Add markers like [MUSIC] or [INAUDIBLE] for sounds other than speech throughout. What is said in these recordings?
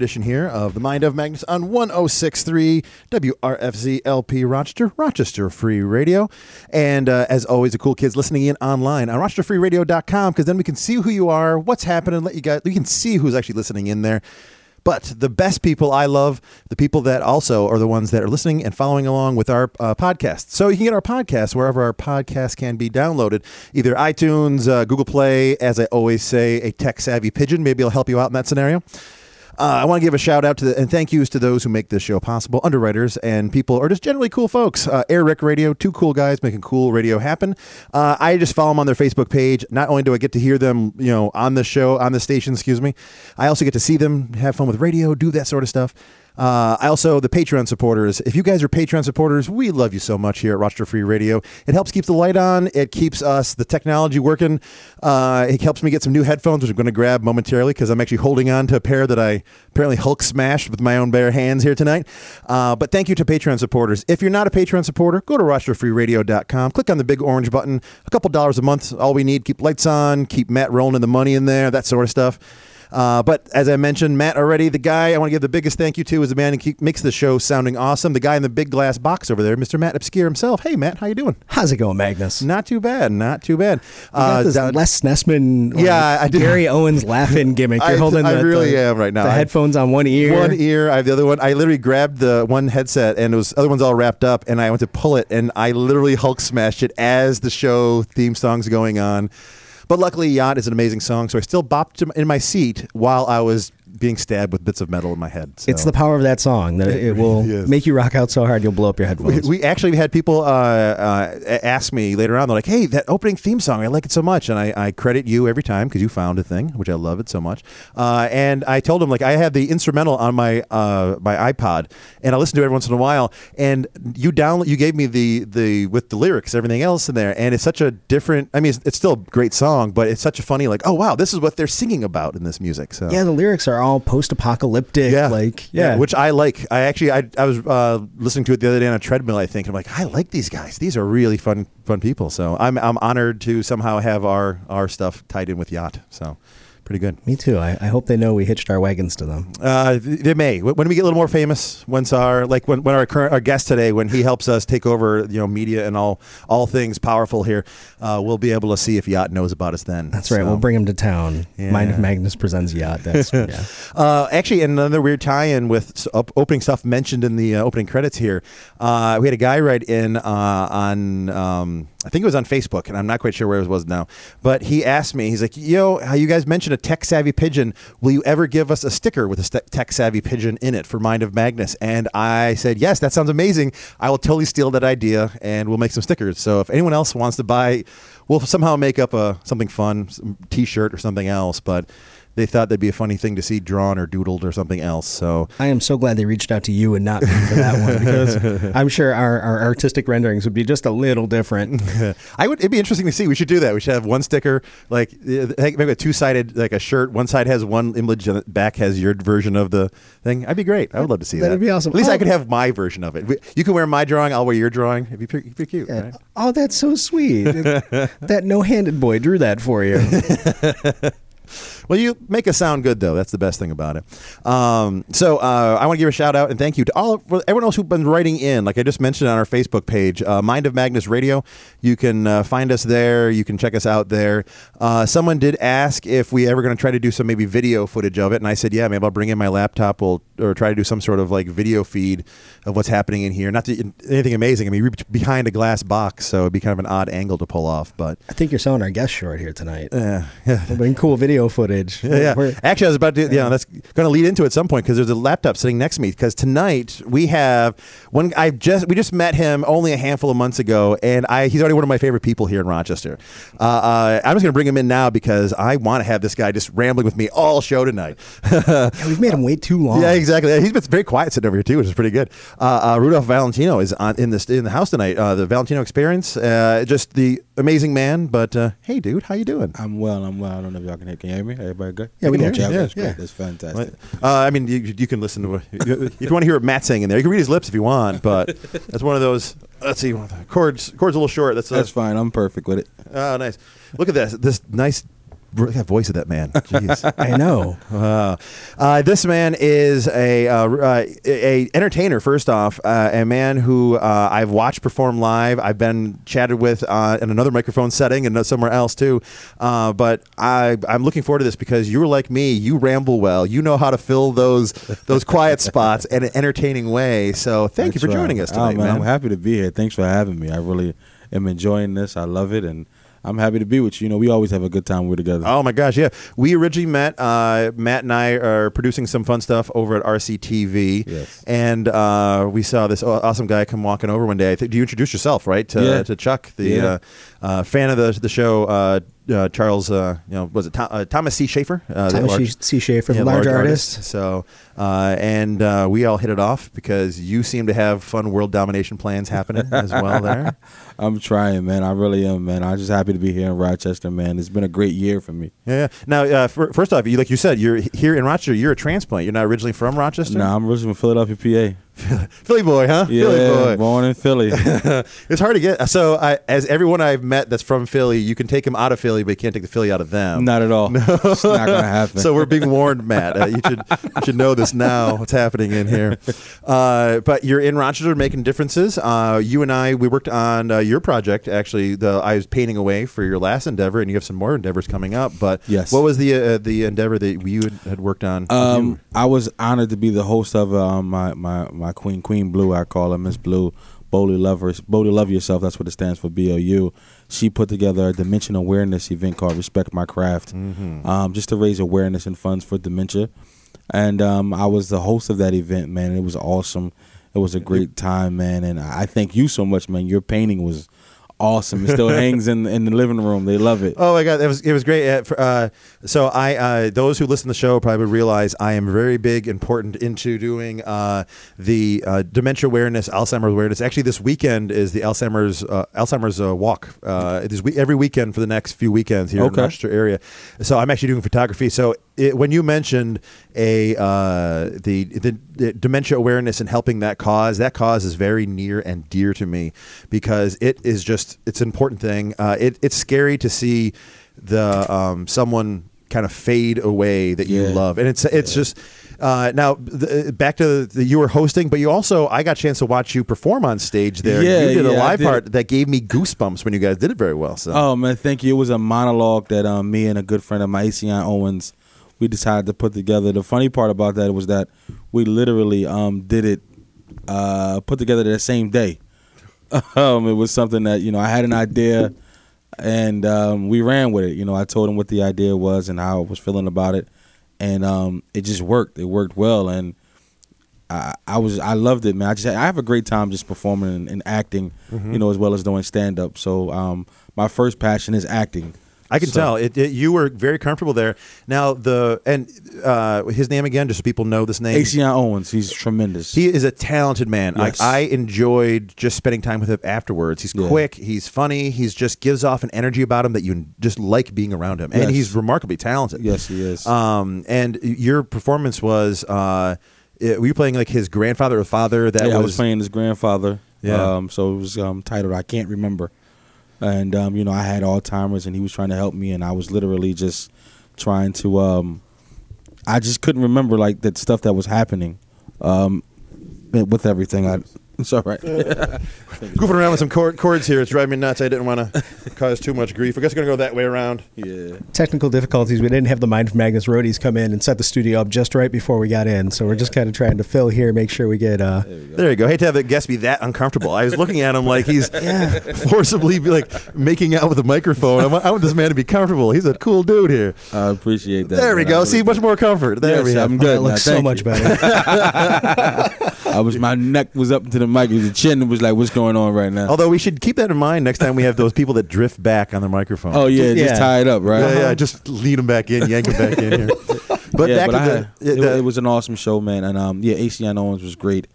edition here of The Mind of Magnus on 1063 WRFZ LP Rochester, Rochester Free Radio. And uh, as always, the cool kids listening in online on RochesterFreeRadio.com because then we can see who you are, what's happening, let you guys, you can see who's actually listening in there. But the best people I love, the people that also are the ones that are listening and following along with our uh, podcast. So you can get our podcast wherever our podcast can be downloaded, either iTunes, uh, Google Play, as I always say, a tech savvy pigeon. Maybe it'll help you out in that scenario. Uh, I want to give a shout out to the, and thank yous to those who make this show possible, underwriters and people, are just generally cool folks. Uh, Air Rick Radio, two cool guys making cool radio happen. Uh, I just follow them on their Facebook page. Not only do I get to hear them, you know, on the show, on the station, excuse me, I also get to see them, have fun with radio, do that sort of stuff. Uh, I also the Patreon supporters. If you guys are Patreon supporters, we love you so much here at Rochester Free Radio. It helps keep the light on. It keeps us the technology working. Uh, it helps me get some new headphones, which I'm going to grab momentarily because I'm actually holding on to a pair that I apparently Hulk smashed with my own bare hands here tonight. Uh, but thank you to Patreon supporters. If you're not a Patreon supporter, go to RochesterFreeRadio.com. Click on the big orange button. A couple dollars a month, all we need. Keep lights on. Keep Matt rolling in the money in there. That sort of stuff. Uh, but as I mentioned, Matt already, the guy I want to give the biggest thank you to is the man who keep, makes the show sounding awesome. The guy in the big glass box over there, Mr. Matt Obscure himself. Hey, Matt, how you doing? How's it going, Magnus? Not too bad. Not too bad. This down- Les Nessman, like, Yeah, I did- Gary Owens laughing [LAUGHS] gimmick. You're I- holding I the, really the- am right now. The I- headphones on one ear. One ear, I have the other one. I literally grabbed the one headset, and it was other one's all wrapped up, and I went to pull it, and I literally Hulk smashed it as the show theme song's going on. But luckily, Yacht is an amazing song, so I still bopped in my seat while I was being stabbed with bits of metal in my head. So. It's the power of that song that it, will really is. make you rock out so hard you'll blow up your we, headphones. we actually had people uh, uh, ask me later on. They're like, "Hey, that opening theme song, I like it so much," and I, I credit you every time because you found a thing, which I love it so much. Uh, and I told them like I have the instrumental on my uh, my iPod, and I listen to it every once in a while. And you download, you gave me the the with the lyrics, everything else in there, and it's such a different. I mean, it's, it's still a great song, but it's such a funny like, oh wow, this is what they're singing about in this music. So yeah, the lyrics are all post-apocalyptic. yeah, like yeah, which I like. I actually I, I was uh, listening to it the other day on a treadmill. I think I'm like I like these guys. These are really fun fun people. So I'm I'm honored to somehow have our our stuff tied in with yacht. So pretty good. me too. I, I hope they know we hitched our wagons to them. Uh, they may when we get a little more famous. Once our like when, when our current our guest today when he [LAUGHS] helps us take over you know media and all all things powerful here, uh, we'll be able to see if yacht knows about us then. That's right. So- We'll bring him to town. Mind if Magnus presents yacht? That's [LAUGHS] yeah. Uh, actually, another weird tie-in with op- opening stuff mentioned in the uh, opening credits here. Uh, we had a guy write in uh, on, um, I think it was on Facebook, and I'm not quite sure where it was now. But he asked me, he's like, "Yo, how you guys mentioned a tech-savvy pigeon? Will you ever give us a sticker with a st- tech-savvy pigeon in it for Mind of Magnus?" And I said, "Yes, that sounds amazing. I will totally steal that idea, and we'll make some stickers. So if anyone else wants to buy, we'll somehow make up a something fun, some T-shirt or something else, but." They thought that'd be a funny thing to see drawn or doodled or something else. So I am so glad they reached out to you and not me for that one because [LAUGHS] I'm sure our, our artistic renderings would be just a little different. [LAUGHS] I would. It'd be interesting to see. We should do that. We should have one sticker, like uh, maybe a two sided, like a shirt. One side has one image, and the back has your version of the thing. I'd be great. I would love to see That'd that. be awesome. At least I Oh. could have my version of it. You can wear my drawing. I'll wear your drawing. It'd be pretty, pretty cute. right? Oh, that's so sweet. [LAUGHS] that no-handed boy drew that for you. Well, you make us sound good, though. That's the best thing about it. Um, so uh, I want to give a shout out and thank you to all of, everyone else who's been writing in. Like I just mentioned on our Facebook page, uh, Mind of Magnus Radio. You can uh, find us there. You can check us out there. Uh, someone did ask if we ever going to try to do some maybe video footage of it, and I said, yeah, maybe I'll bring in my laptop. We'll or try to do some sort of like video feed of what's happening in here. Not to, anything amazing. I mean, we're behind a glass box, so it'd be kind of an odd angle to pull off, but. I think you're selling our guest short here tonight. Uh, yeah. It'll bring cool video footage. Yeah, yeah. We're- Actually, I was about to. Yeah, that's going to lead into it at some point because there's a laptop sitting next to me. Because tonight we have one. I just we just met him only a handful of months ago, and I he's already one of my favorite people here in Rochester. Uh, uh, I'm just going to bring him in now because I want to have this guy just rambling with me all show tonight. [LAUGHS] yeah, we've made him wait too long. Yeah, exactly. He's been very quiet sitting over here too, which is pretty good. Uh, uh, Rudolph Valentino is on in this in the house tonight. Uh, the Valentino Experience, uh, just the amazing man. But uh, hey, dude, how you doing? I'm well. I'm well. I don't know if y'all can hear. Can you hear me? Everybody good? Yeah, we can Okay, hear you. Yeah, great. yeah. That's fantastic. Uh, I mean, you, you can listen to what, [LAUGHS] if you want to hear what Matt's saying in there. You can read his lips if you want, but [LAUGHS] that's one of those. Let's see, chords. Chords a little short. That's, That's uh, fine. I'm perfect with it. oh, nice. Look at this. This nice look at that voice of that man. Jeez. [LAUGHS] I know. Wow. Uh, this man is a, uh, uh, a entertainer. First off, uh, a man who uh, I've watched perform live. I've been chatted with uh, in another microphone setting and somewhere else too. Uh, but I, I'm looking forward to this because you're like me. You ramble well. You know how to fill those those quiet spots in an entertaining way. So thank you for right. joining us Oh, tonight, man, man. I'm happy to be here. Thanks for having me. I really am enjoying this. I love it, and I'm happy to be with you. You know, we always have a good time. when We're together. Oh my gosh, yeah. We originally met. Uh, Matt and I are producing some fun stuff over at RCTV. Yes. And uh, we saw this awesome guy come walking over one day. I think, do you introduce yourself, right? To, Yeah. to Chuck, the Yeah. uh, uh, fan of the the show. Uh, Charles, uh, you know, was it Tho- uh, Thomas C. Schaefer? Uh, Thomas large- C. Schaefer, yeah, the large, artist. So, uh, and uh, we all hit it off because you seem to have fun world domination plans happening as well there. [LAUGHS] I'm trying, man. I really am, man. I'm just happy to be here in Rochester, man. It's been a great year for me. Yeah. Now, uh, fir- first off, you like you said, you're here in Rochester. You're a transplant. You're not originally from Rochester. No, I'm originally from Philadelphia, [LAUGHS] Philly boy, huh? Yeah, Philly boy. born in Philly. [LAUGHS] it's hard to get. So, I, as everyone I've met that's from Philly, you can take them out of Philly, but you can't take the Philly out of them. not at all. [LAUGHS] It's not gonna happen. So we're being warned, Matt. Uh, you should you should know this now. What's happening in here? Uh, but you're in Rochester making differences. Uh, you and I we worked on uh, your project. Actually, the I was painting away for your last endeavor, and you have some more endeavors coming up. But Yes. what was the uh, the endeavor that you had, worked on? Um. I was honored to be the host of um, my, my my queen, Queen Blue. I call her Miss Blue. Boldly love her, boldly love yourself. That's what it stands for. B O U. She put together a dementia awareness event called Respect My Craft, Mm-hmm. um, just to raise awareness and funds for dementia. And um, I was the host of that event, man. It was awesome. It was a great time, man. And I thank you so much, man. Your painting was awesome. It still [LAUGHS] hangs in in the living room. They love it. Oh my god, it was it was great. Uh, uh, so I uh, those who listen to the show probably realize I am very big, important into doing uh, the uh, dementia awareness, Alzheimer's awareness. Actually, this weekend is the Alzheimer's uh, Alzheimer's uh, walk. Uh, it is we- every weekend for the next few weekends here in the Rochester area. So I'm actually doing photography. So it, when you mentioned a uh, the the dementia awareness and helping that cause, that cause is very near and dear to me because it is just it's an important thing. Uh, it, it's scary to see the um, someone kind of fade away that you Yeah. love, and it's it's just. Uh, now the, back to the, you were hosting, but you also I got a chance to watch you perform on stage there. Yeah, you did a yeah, I live did. part that gave me goosebumps when you guys did it very well. So Oh man, thank you. It was a monologue that um, me and a good friend of mine, Acion Owens, we decided to put together. The funny part about that was that we literally um, did it, uh, put together that same day. [LAUGHS] um, it was something that you know I had an idea, and um, we ran with it. You know, I told him what the idea was and how I was feeling about it, and um, it just worked. It worked well, and I, I was I loved it, man. I just I have a great time just performing and, and acting, Mm-hmm. you know, as well as doing stand up. So um, my first passion is acting. I can So- tell it, it- You were very comfortable there. Now the and uh, his name again, just so people know this name. Acion Owens, he's tremendous. He is a talented man. Like Yes. I enjoyed just spending time with him afterwards. He's Yeah. quick. He's funny. He's just gives off an energy about him that you just like being around him. And Yes. he's remarkably talented. yes, he is. Um, and your performance was. Uh, it- were you playing like his grandfather or father? That yeah, I was, was playing his grandfather. Yeah. Um, so it was um, titled I Can't Remember. And um, you know, I had Alzheimer's and he was trying to help me and I was literally just trying to um I just couldn't remember like that stuff that was happening. Um with everything. I [LAUGHS] it's all right. [LAUGHS] goofing around with some chord, chords here. It's driving me nuts. I didn't want to [LAUGHS] cause too much grief. I guess we're gonna go that way around. yeah. Technical difficulties. We didn't have the Mind of Magnus roadies come in and set the studio up just right before we got in. So we're just kind of trying to fill here, make sure we get. Uh, There you go. hate to have the guest be that uncomfortable. I was looking at him like he's forcibly be like making out with a microphone. I want, I want this man to be comfortable. He's a cool dude here. I appreciate that. there we go. See, much more comfort. There Yes, we go. I'm that good. now. looks so Thank much better. I was my neck was up to the mic. The chin was like, "What's going on right now?" Although we should keep that in mind next time we have those people that drift back on their microphone. Oh yeah, Yeah. just tie it up, right? yeah, yeah. Just lead them back in, yank them back in here. [LAUGHS] But yeah, back but to I the, had- it, the- it was an awesome show, man. And um, yeah, ACN Owens was great.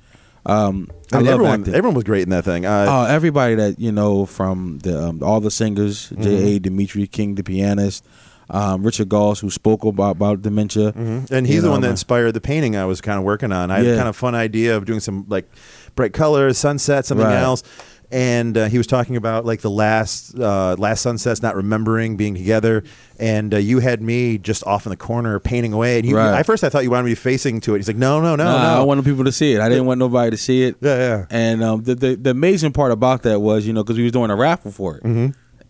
Um, I, I mean, love everyone. acting. Everyone was great in that thing. Uh, Oh, everybody that you know from the um, all the singers, Mm-hmm. J.A. Dimitri King, the pianist, um, Richard Goss, who spoke about about dementia, Mhm. And he's You the know, one that inspired the painting I was kind of working on. I had Yeah. kind of fun idea of doing some like bright colors, sunset, something Right. else. and uh, he was talking about like the last uh, last sunsets, not remembering being together, and uh, you had me just off in the corner painting away. And you, Right. at first, I thought you wanted me facing to it. He's like, no, no, no, Nah, no. I wanted people to see it. I didn't want nobody to see it. yeah, yeah. And um, the, the the amazing part about that was, you know, because we was doing a raffle for it, Mm-hmm.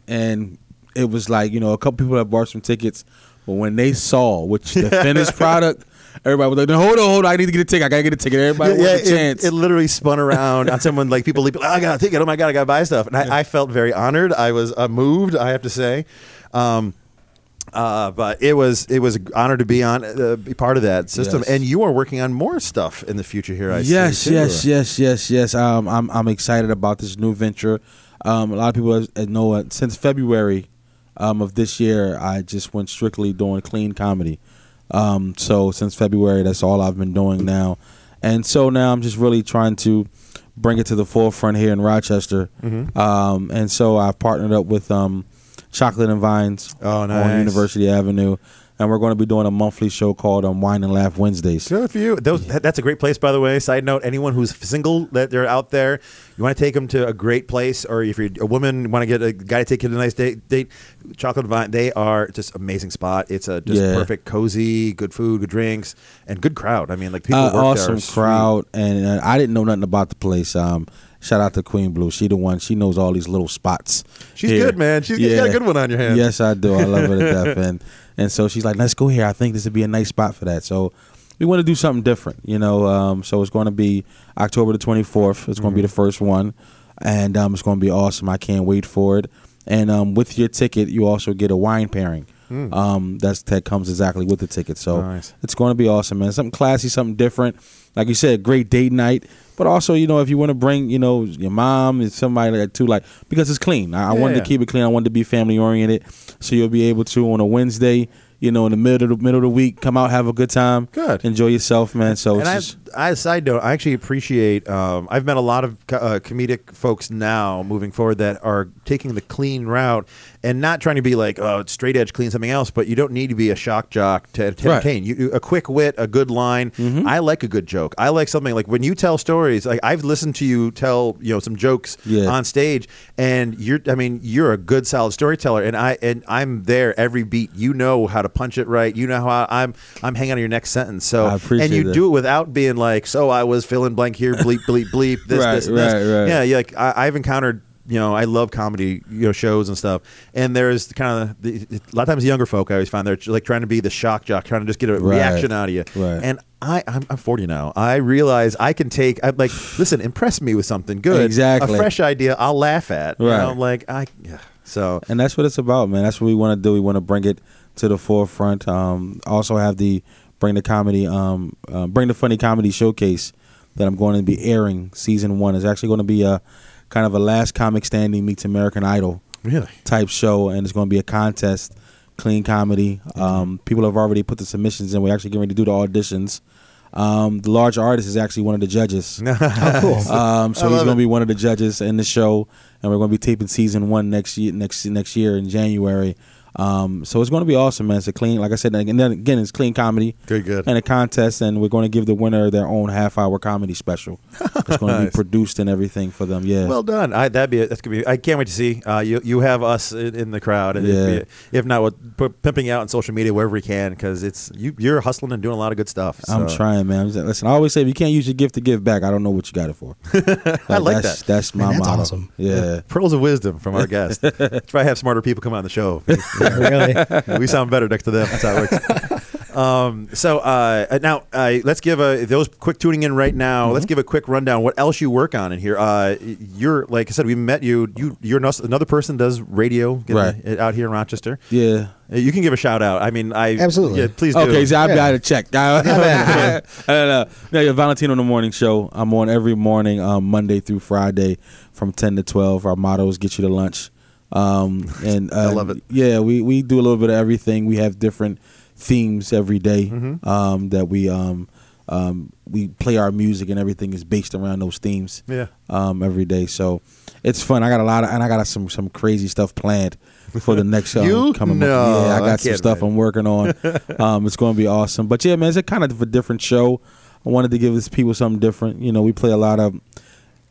and it was like, you know, a couple people had bought some tickets, but when they saw which the finished [LAUGHS] product, everybody was like, "No, "Hold on, hold on, I need to get a ticket. I gotta get a ticket." Everybody yeah, wants a it, chance. it literally spun around on someone like people leaping. Oh, I got a ticket. Oh my god, I got to buy stuff. And I, I felt very honored. I was uh, moved. I have to say. Um, uh, but it was it was an honor to be on uh, be part of that system. Yes. And you are working on more stuff in the future here. I yes, yes, yes, yes, yes. Um, I'm I'm excited about this new venture. Um, a lot of people know uh, since February um, of this year, I just went strictly doing clean comedy. Um, so since February, that's all I've been doing now, and so now I'm just really trying to bring it to the forefront here in Rochester. Mm-hmm. Um, and so I've partnered up with um, Chocolate and Vines Oh, on. University Avenue, and we're going to be doing a monthly show called um, Wine and Laugh Wednesdays. Good for you. Those, that- that's a great place, by the way. Side note: anyone who's single that they're out there, you want to take them to a great place, or if you're a woman, want to get a guy to take you to a nice date. date Chocolate Vine, they are just amazing spot. It's a just Yeah. perfect, cozy, good food, good drinks, and good crowd. I mean, like people uh, work there awesome sweet. crowd, and uh, I didn't know nothing about the place. Um, shout out to Queen Blue. She the one. She knows all these little spots. She's here. good, man. She's you got a good one on your hands. Yes, I do. I love her to death, [LAUGHS] and and so she's like, "Let's go here. I think this would be a nice spot for that." So. We want to do something different, you know. Um, so it's going to be October the 24th. It's going to be the first one, and um, it's going to be awesome. I can't wait for it. And um, with your ticket, you also get a wine pairing. Um, that's that comes exactly with the ticket. So Nice. it's going to be awesome, man. Something classy, something different. Like you said, great date night. But also, you know, if you want to bring, you know, your mom and somebody like that too, like because it's clean. I, I wanted to keep it clean. I wanted to be family oriented, so you'll be able to on a Wednesday, you know, in the middle of the middle of the week, come out, have a good time, Good. enjoy yourself, man. So And it's I, just, I, a side note, I actually appreciate. Um, I've met a lot of co- uh, comedic folks now moving forward that are taking the clean route and not trying to be like, oh, it's straight edge, clean something else. But you don't need to be a shock jock to to Right. entertain. You, you- a quick wit, a good line. I like a good joke. I like something like when you tell stories. Like I've listened to you tell, you know, some jokes Yeah. on stage, and you're. I mean, you're a good, solid storyteller, and I and I'm there every beat. You know how to punch it right. You know how I'm. I'm hanging on your next sentence. So I appreciate and you that. do it without being like, so I was fill in blank here, bleep, bleep, bleep, [LAUGHS] this, Right, this, and this. right, right. Yeah, you like I, I've encountered. You know, I love comedy, you know, shows and stuff. And there's kind of the, a lot of times the younger folk I always find they're like trying to be the shock jock, trying to just get a reaction out of you. Right. And I, I'm, I'm 40 now. I realize I can take. I'm like, listen, impress me with something good, Exactly. a fresh idea. I'll laugh at. You Right. know, like I. Yeah. So and that's what it's about, man. That's what we want to do. We want to bring it to the forefront. Um, also have the bring the comedy, um, uh, bring the funny comedy showcase that I'm going to be airing. Season one is actually going to be a kind of a last comic standing meets American Idol really, type show, and it's going to be a contest, clean comedy. Um, people have already put the submissions in. We're actually getting ready to do the auditions. Um, the large artist is actually one of the judges. Oh, [LAUGHS] cool. Um, so he's going to be one of the judges in the show, and we're going to be taping season one next year, next next year in January. Um, so it's going to be awesome, man. It's a clean, like I said, and then again, it's clean comedy good, good. and a contest, and we're going to give the winner their own half hour comedy special. [LAUGHS] It's going to be produced and everything for them. Yeah. Well done. I that'd be that's gonna be. I can't wait to see. Uh, you you have us in, in the crowd, and Yeah. if, if not, with p- pimping out on social media wherever we can, because it's you. You're hustling and doing a lot of good stuff. I'm trying, man. I'm just- listen, I always say if you can't use your gift to give back, I don't know what you got it for. [LAUGHS] I like that's, that. That's my Man, that's motto. awesome. Yeah. Pearls of wisdom from our guest. [LAUGHS] Try to have smarter people come on the show. [LAUGHS] really? [LAUGHS] we sound better next to them. That's how it works. [LAUGHS] Um, so uh, now uh, let's give a those quick tuning in right now. Mm-hmm. Let's give a quick rundown. What else you work on in here? Uh, you're like I said, we met you. You you're nos- another person does radio Right. it out here in Rochester. Yeah. Uh, You can give a shout out. I mean, I Absolutely. Yeah, please do. Okay, so I've Yeah. got to check. I. I don't know. No, yeah, Valentino in the morning show. I'm on every morning, um, Monday through Friday, from ten to twelve. Our motto is "Get you to lunch," um, [LAUGHS] and uh, I love it. Yeah, we we do a little bit of everything. We have different themes every day, Mm-hmm. um, that we um, um, we play our music and everything is based around those themes. Yeah. um, every day. So it's fun. I got a lot of and I got some some crazy stuff planned for the next show [LAUGHS] You? coming. No, up. Yeah, I I got some stuff imagine. I'm working on. [LAUGHS] um, it's going to be awesome. But yeah, man, it's a kind of a different show. I wanted to give this people something different. You know, we play a lot of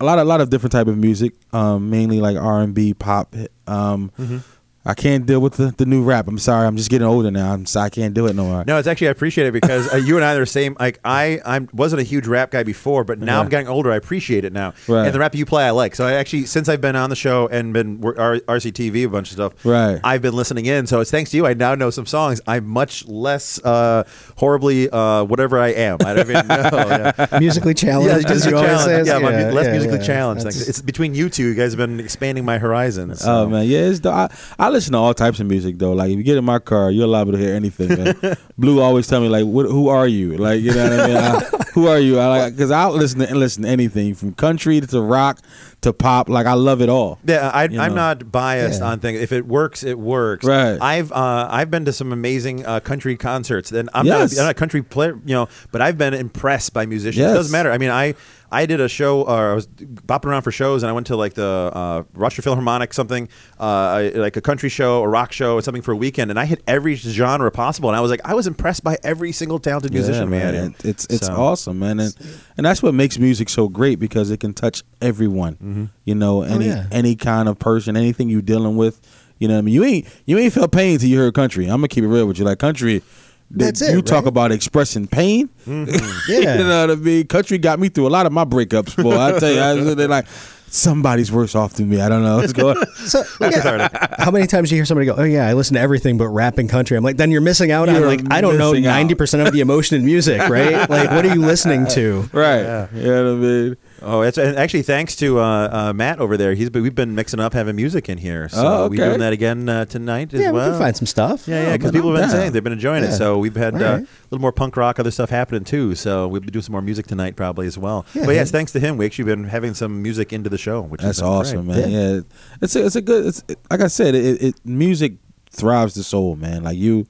a lot, a lot of different type of music, um, mainly like R and B, pop. Um, Mm-hmm. I can't deal with the, the new rap. I'm sorry. I'm just getting older now. I'm sorry. I can't do it no more. No, it's actually I appreciate it because uh, you and I are the same. Like I, I wasn't a huge rap guy before, but now I'm getting older. I appreciate it now, Right. and the rap you play, I like. So I actually, since I've been on the show and been R- RCTV a bunch of stuff, Right. I've been listening in. So it's thanks to you. I now know some songs. I'm much less uh, horribly uh, whatever I am. I don't even know. [LAUGHS] Yeah. musically challenged, as musically you challenged. say. Yeah, I'm less yeah, musically yeah. challenged. That's- It's between you two. You guys have been expanding my horizons. so. Oh man, yeah, it's the, I, I listen to all types of music though. Like if you get in my car, you're liable to hear anything. [LAUGHS] Blue always tell me like, what, "Who are you?" Like you know what I mean? I, who are you? I like because I'll listen to listen to anything from country to rock to pop. Like I love it all. Yeah, I, You I'm know. not biased Yeah. on things. If it works, it works. Right. I've uh, I've been to some amazing uh, country concerts, and I'm Yes. not a, I'm not a country player, you know, but I've been impressed by musicians. Yes. It doesn't matter. I mean, I I did a show, or I was bopping around for shows, and I went to like the uh, Rochester Philharmonic, something uh, like a country show, a rock show, or something for a weekend, and I hit every genre possible, and I was like, I was impressed by every single talented musician had. man. It's it's So- awesome, man, and and that's what makes music so great because it can touch everyone. Mm-hmm. Mm-hmm. You know, oh, any yeah. any kind of person, anything you dealing with. You know, what I mean, you ain't you ain't felt pain till you heard country. I'm gonna keep it real with you. Like country, That's it, You talk about expressing pain. Mm-hmm. [LAUGHS] Yeah. you know what I mean. Country got me through a lot of my breakups. Boy, I tell you, I, they're like somebody's worse off than me. I don't know what's going. on. [LAUGHS] So, yeah. how many times do you hear somebody go, "Oh yeah, I listen to everything but rap and country"? I'm like, then you're missing out on You're like I don't know ninety percent of the emotion in music, right? Like, what are you listening to? [LAUGHS] Right. You know what I mean. Oh, it's and actually thanks to uh, uh, Matt over there. He's been, we've been mixing up having music in here, so Oh, we're doing that again uh, tonight as well. Yeah, we can find some stuff. Yeah, yeah, Oh, because man, people I'm have been down. saying they've been enjoying it. So we've had uh, Right. a little more punk rock, other stuff happening too. So we'll be doing some more music tonight probably as well. Yeah, but yes, thanks to him, we actually been having some music into the show, which That's awesome, great. man. Yeah. it's a, it's a good. It's like I said, it, it music thrives the soul, man. Like you,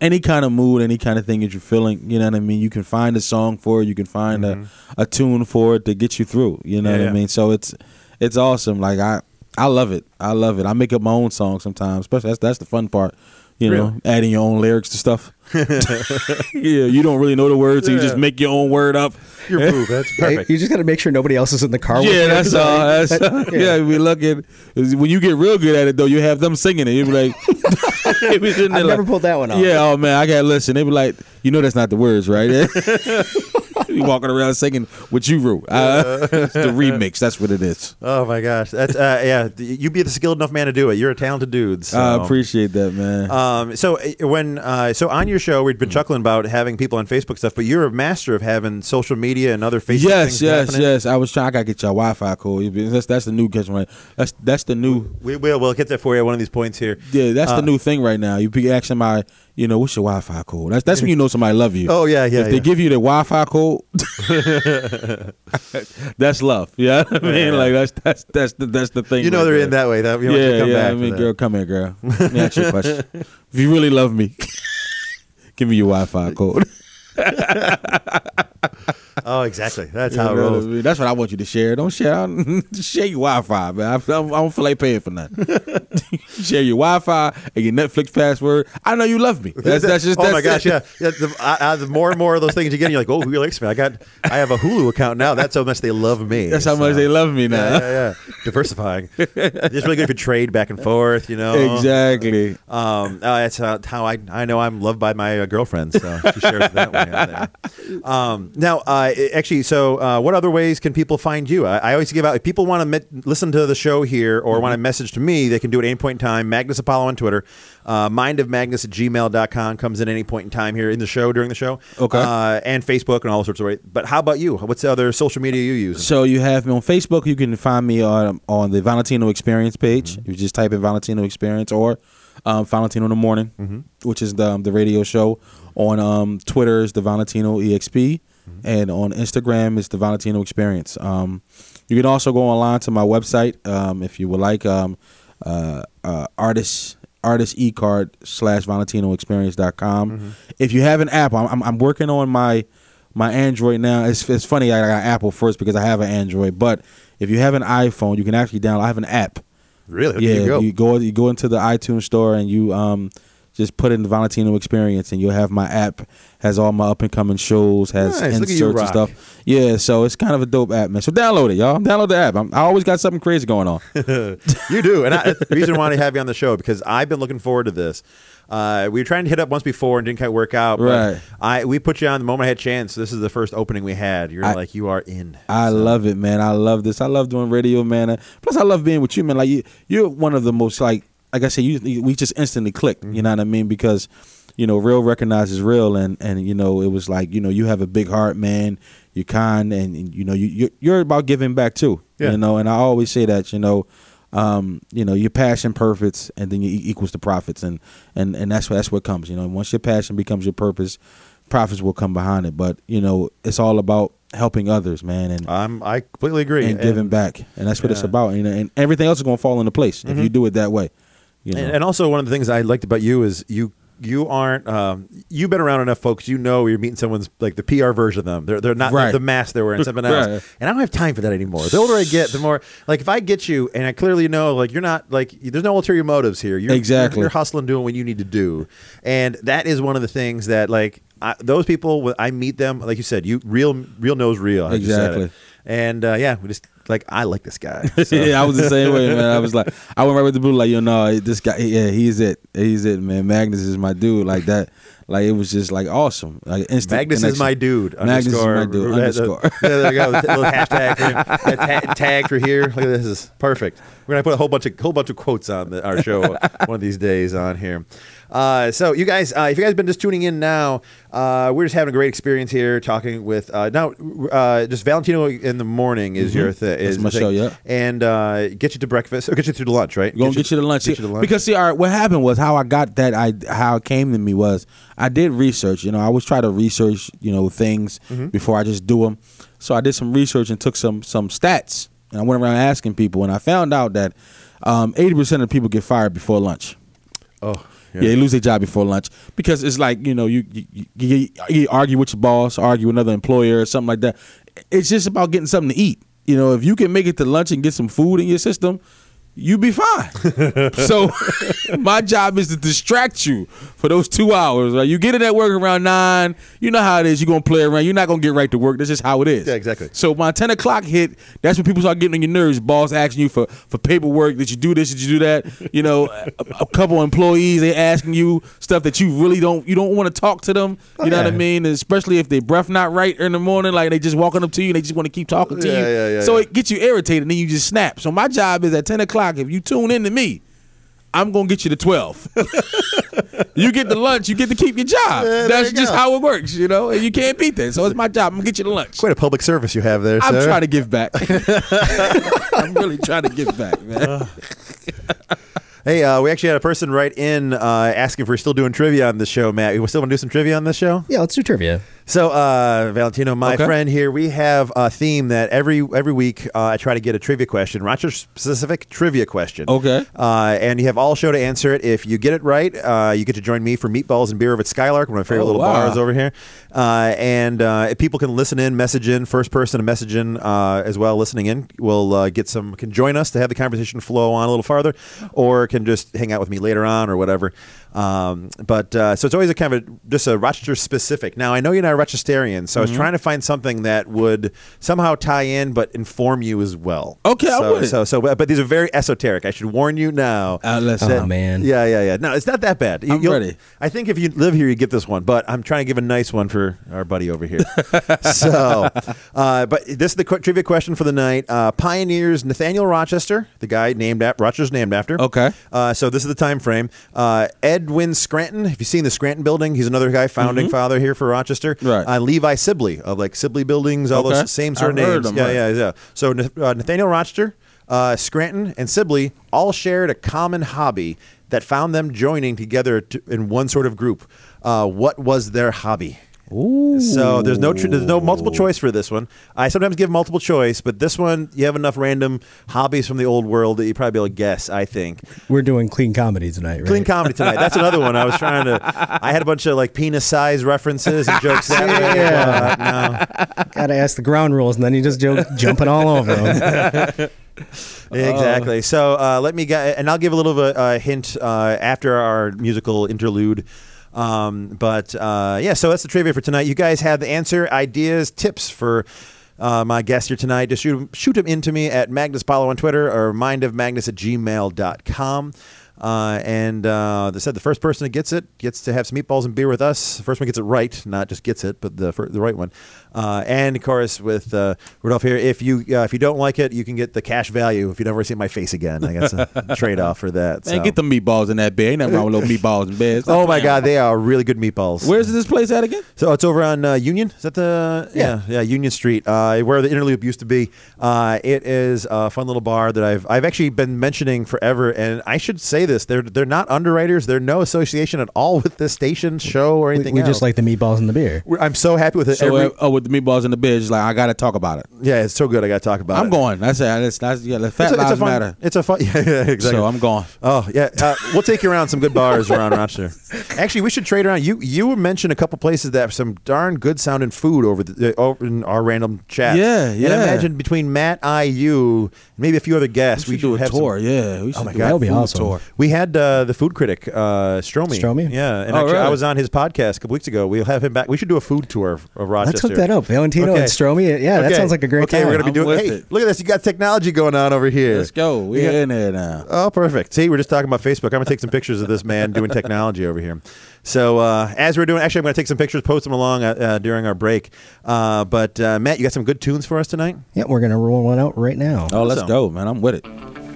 any kind of mood, any kind of thing that you're feeling, you know what I mean. You can find a song for it. You can find a, a tune for it to get you through. You know Mm-hmm. Yeah, what yeah. I mean. So it's it's awesome. Like I I love it. I love it. I make up my own song sometimes. Especially that's that's the fun part. You know, adding your own lyrics to stuff. [LAUGHS] yeah, you don't really know the words, so you just make your own word up. Your move, that's Yeah, perfect. You just got to make sure nobody else is in the car. Yeah, you. that's [LAUGHS] all. That's That- yeah. we look at when you get real good at it though. You have them singing it. You be like, [LAUGHS] they be sitting there I've never like, pulled that one off. Yeah, oh man, I gotta listen. They be like, you know, that's not the words, right? You walking around singing what you wrote. Uh, it's [LAUGHS] the remix. That's what it is. Oh my gosh, that's uh, yeah. You be the skilled enough man to do it. You're a talented dude. So. I appreciate that, man. Um, so uh, when uh, so on your show, we've been Mm. chuckling about having people on Facebook stuff, but you're a master of having social media and other Facebook. yes, things yes, happening. yes. I was trying. I gotta get your Wi-Fi code. That's that's the new catch right. That's that's the new. We will. We'll get that for you at one of these points here. Yeah, that's Uh, the new thing right now. You be asking my, you know, what's your Wi-Fi code? That's that's when you know somebody love you. Oh yeah, yeah. if yeah. they give you the Wi-Fi code, [LAUGHS] that's love. Yeah, I mean, Yeah. like that's that's that's the that's the thing. you know right they're there. in that way. That you know, yeah, come yeah. back I mean, girl, come here, girl. Let me ask you a question. [LAUGHS] if you really love me, [LAUGHS] give me your Wi-Fi code. [LAUGHS] Oh, exactly. That's how it know I rolls. That's what I want you to share. Don't share. Don't, [LAUGHS] share your Wi-Fi, man. I, I, don't- feel like paying for nothing. [LAUGHS] share your Wi-Fi and your Netflix password. I know you love me. That's, that's just. oh that's my gosh, it. yeah. yeah the, uh, uh, the more and more of those things you get, you're like, oh, who likes me? I got, I have a Hulu account now. That's how much they love me. That's how So, much they love me now. Yeah, yeah, yeah. Diversifying. it's really good if you trade back and forth. You know. Exactly. Um, uh, that's how, how I I know I'm loved by my uh, girlfriend. So she shares that way. [LAUGHS] Um, now, uh, actually, so uh, what other ways can people find you? I, I always give out if people want to listen to the show here or want to message to me, they can do it at any point in time. Magnus Apollo on Twitter. Uh, mindofmagnus at gmail.com comes in any point in time here in the show during the show. Okay. Uh, and Facebook and all sorts of ways. But how about you? What's the other social media you use? So you have me on Facebook. You can find me on on the Valentino Experience page. Mm-hmm. You just type in Valentino Experience or um, Valentino in the Morning, Mm-hmm. which is the um, the radio show. On um, Twitter is the Valentino EXP, Mm-hmm. and on Instagram is the Valentino Experience. Um, you can also go online to my website um, if you would like. Um, uh, uh, artist artist e card slash valentino experience.com. Mm-hmm. If you have an app, I'm, I'm, I'm working on my my Android now. It's, it's funny I got Apple first because I have an Android, but if you have an iPhone, you can actually download. I have an app. Really? yeah, You go. you go you go into the iTunes store and you um just put in the Valentino experience, and you'll have my app has all my up and coming shows, has Nice, inserts and stuff. Yeah, so it's kind of a dope app, man. So download it, y'all. Download the app. I'm, I always got something crazy going on. [LAUGHS] you do, and I, the reason why I have you on the show because I've been looking forward to this. Uh, we were trying to hit up once before and didn't quite work out. But Right. I we put you on the moment I had chance. This is the first opening we had. You're I- like you are in. I So- love it, man. I love this. I love doing radio, man. Plus, I love being with you, man. Like you, you're one of the most like, like I said, you, we just instantly clicked. You know what I mean? Because you know, real recognizes real, and and you know, it was like you know, you have a big heart, man. You're kind, and, and, you know, you you're, you're about giving back too. Yeah. You know, and I always say that. You know. Um, you know, your passion perfects, and then you equals the profits, and and and that's what that's what comes. You know, once your passion becomes your purpose, profits will come behind it. But you know, it's all about helping others, man, and I'm I completely agree. and giving back, and that's what it's Yeah. Mm-hmm. about. You know, and everything else is going to fall into place if you do it that way. You know, And, and also, one of the things I liked about you is you you aren't um, you've been around enough folks. You know, you're meeting someone's like the PR version of them. They're they're not Right. the mask they're wearing something [LAUGHS] else. Right. And I don't have time for that anymore. The older I get, the more like if I get you and I clearly know like you're not like there's no ulterior motives here. You're, Exactly. You're, you're hustling, doing what you need to do, and that is one of the things that like I, those people when I meet them, like you said, you real real knows real. I just said it. Exactly. And uh, yeah, we just like I like this guy. [LAUGHS] So. yeah, I was the same way, man. I was like, I went right with the blue, like, you know, this guy, yeah, he's it, he's it, man. Magnus is my dude, like that. Like it was just like awesome, like instant. Magnus is my dude. Magnus is my dude. [LAUGHS] Underscore. there we go. Little hashtag, for him. A ta- tag for here. Look at this. this is perfect. We're gonna put a whole bunch of whole bunch of quotes on the, our show [LAUGHS] one of these days on here. Uh, so you guys, uh, if you guys have been just tuning in now, uh, we're just having a great experience here talking with uh, now. Uh, just Valentino in the morning is your thing. Mm-hmm. That's Is my the show, yeah. and uh, get you to breakfast or get you through to lunch, right? Gonna get you to lunch. Get you to lunch. Because see, all right, what happened was how I got that. I how it came to me was I did research. You know, I always try to research. You know, things Mm-hmm. before I just do them. So I did some research and took some some stats, and I went around asking people, and I found out that um, eighty percent of people get fired before lunch. oh, Yeah. they lose their job before lunch because it's like you know you, you you you argue with your boss, argue with another employer, or something like that. It's just about getting something to eat. You know, if you can make it to lunch and get some food in your system, you be fine. [LAUGHS] so my job is to distract you for those two hours. Right? You get in at work around nine. You know how it is. You're gonna play around. You're not gonna get right to work. That's just how it is. Yeah, exactly. So my ten o'clock hit. That's when people start getting on your nerves. Boss asking you for for paperwork. Did you do this? Did you do that? You know, a, a couple employees they asking you stuff that you really don't you don't want to talk to them. You know what I mean? And especially if they breath not right in the morning, like they just walking up to you and they just want to keep talking to Yeah, you. yeah, yeah, so yeah. it gets you irritated and then you just snap. So my job is at ten o'clock. If you tune in to me. I'm gonna get you to twelve. [LAUGHS] you get the lunch, you get to keep your job. there That's you just go. how it works, you know. And you can't beat that. So it's my job. I'm gonna get you to lunch. Quite a public service you have there, I'm sir. trying to give back. [LAUGHS] [LAUGHS] I'm really trying to give back, man. Hey, uh, we actually had a person write in uh, asking if we're still doing trivia on this show, Matt. We still want to do some trivia on this show? Yeah, let's do trivia. So, uh, Valentino, my Okay. friend here, we have a theme that every every week uh, I try to get a trivia question, Rochester specific trivia question. Okay. Uh, and you have all show to answer it. If you get it right, uh, you get to join me for meatballs and beer over at Skylark, one of my favorite Oh, little wow. bars over here. Uh, and uh, if people can listen in, message in, first person to message in uh, as well, listening in, will uh, get some, can join us to have the conversation flow on a little farther, or can just hang out with me later on or whatever. Um, but uh, so it's always a kind of a, just a Rochester specific. Now, I know you're not Rochesterian, so I Mm-hmm. was trying to find something that would somehow tie in but inform you as well. Okay, I so, would. so so but, but these are very esoteric. I should warn you now. Uh, listen. Oh, man. Yeah, yeah, yeah. No, it's not that bad. You- I'm you'll- ready. I think if you live here, you get this one. But I'm trying to give a nice one for our buddy over here. [LAUGHS] so, uh, but this is the qu- trivia question for the night. Uh, pioneers Nathaniel Rochester, the guy named after Rochester's named after. Okay. Uh, so this is the time frame. Uh, Edwin Scranton. Have you seen the Scranton Building? He's another guy, founding father here for Rochester. Right. Uh, Levi Sibley of like Sibley Buildings, all Okay. those same sort of I've names. them, yeah, right. yeah, yeah. So uh, Nathaniel Rochester, uh, Scranton, and Sibley all shared a common hobby that found them joining together to, in one sort of group. Uh, what was their hobby? So there's no tr- there's no multiple choice for this one. I sometimes give multiple choice, but this one you have enough random hobbies from the old world that you probably be able to guess. I think We're doing clean comedy tonight, right? clean comedy tonight. That's another one. I was trying to. I had a bunch of like penis size references and jokes that way. [LAUGHS] Yeah. but no. Got to ask the ground rules, and then you just joke, jumping all over them. [LAUGHS] Exactly. So uh, let me get, and I'll give a little of a, a hint uh, after our musical interlude. Um, but uh, yeah, so that's the trivia for tonight. You guys have the answer, ideas, tips for. Uh, my guest here tonight, just shoot, shoot them into me at Magnus Apollo on Twitter or mindofmagnus at gmail.com. Uh, and uh, they said the first person that gets it gets to have some meatballs and beer with us. The first one gets it right, not just gets it, but the the right one. Uh, and of course, with uh, Rudolph here, if you uh, if you don't like it, you can get the cash value if you never see my face again. I guess [LAUGHS] a trade off for that. Man, so. get the meatballs in that bed. Ain't nothing wrong with little [LAUGHS] meatballs in bed. Oh my. God, they are really good meatballs. Where's this place at again? So it's over on uh, Union. Is that the yeah yeah, Union Street, uh, where the Interloop used to be. Uh, it is a fun little bar that I've I've actually been mentioning forever, and I should say this: they're they're not underwriters. They're no association at all with this station, show, or anything. we else. just like the meatballs and the beer. We're- I'm so happy with it. So, Every- uh, oh, with the meatballs and the beer, just like I gotta talk about it. yeah, it's so good. I got to talk about. It. I'm going. That's it. That's, that's yeah. The fat It's a, it's a lives fun. matter. It's a fun. Yeah, [LAUGHS] yeah, exactly. So I'm going. Oh yeah, uh, we'll take you around some good bars around Rochester. [LAUGHS] Actually, we should trade around. You you mentioned a couple places that have some darn good sounding food over the uh, over in our random chat. Yeah, And yeah. I imagine between Matt, I, you, maybe a few other guests, We should do a have some- tour. yeah, we should my do God. That would be awesome. Tour. We had uh, the food critic uh, Stromy. Stromy? Yeah, and Oh, actually, I was on his podcast a couple weeks ago. We'll have him back. We should do a food tour of Rochester. Let's hook that up. Valentino Okay. and Stromy. Yeah, that sounds like a great okay, time. we're gonna be I'm doing. Hey, it. look at this! You got technology going on over here. Let's go. We're got- in there now. Oh, perfect. See, we're just talking about Facebook. I'm going to take some pictures of this man doing technology over here. So, uh, as we're doing, actually, I'm going to take some pictures, post them along uh, uh, during our break. Uh, but, uh, Matt, you got some good tunes for us tonight? yeah, we're gonna roll one out right now. Oh, let's Awesome. go, man. I'm with it.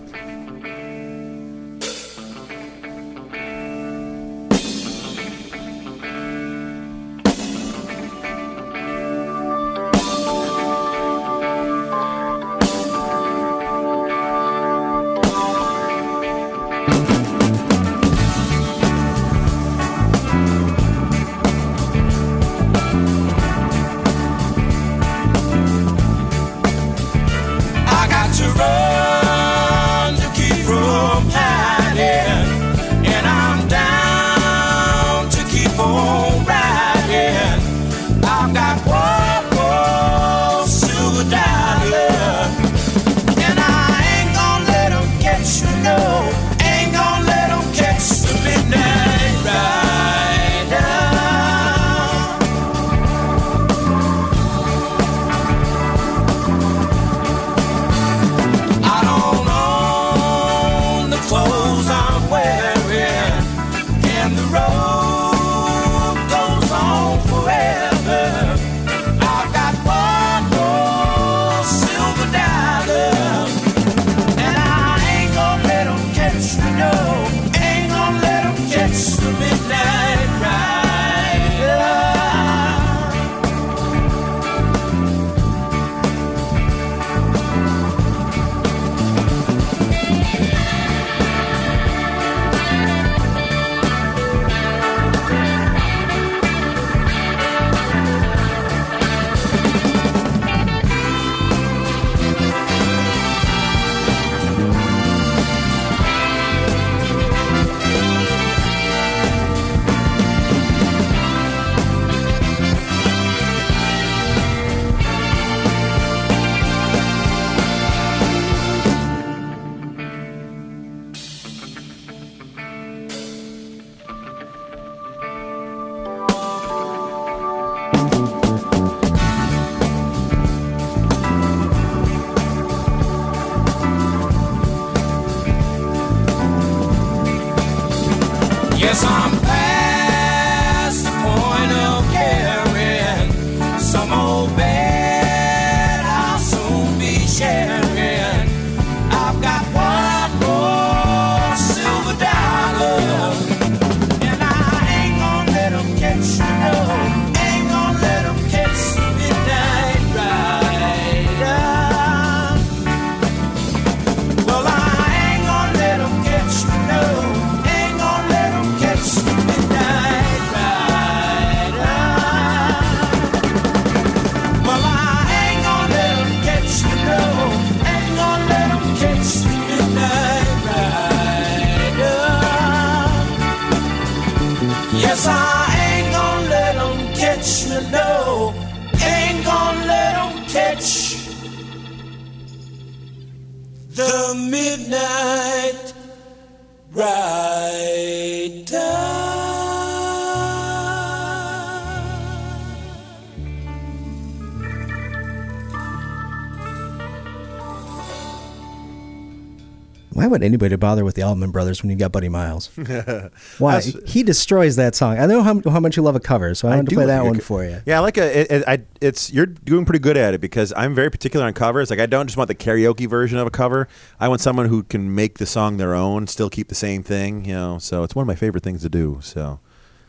Would anybody to bother with the Allman Brothers when you got Buddy Miles? [LAUGHS] Why? That's- he destroys that song. I know how, how much you love a cover, so I wanted to play that one co- for you. Yeah, I like a. It, it, I, it's you're doing pretty good at it because I'm very particular on covers. Like I don't just want the karaoke version of a cover. I want someone who can make the song their own, still keep the same thing. You know, so it's one of my favorite things to do. So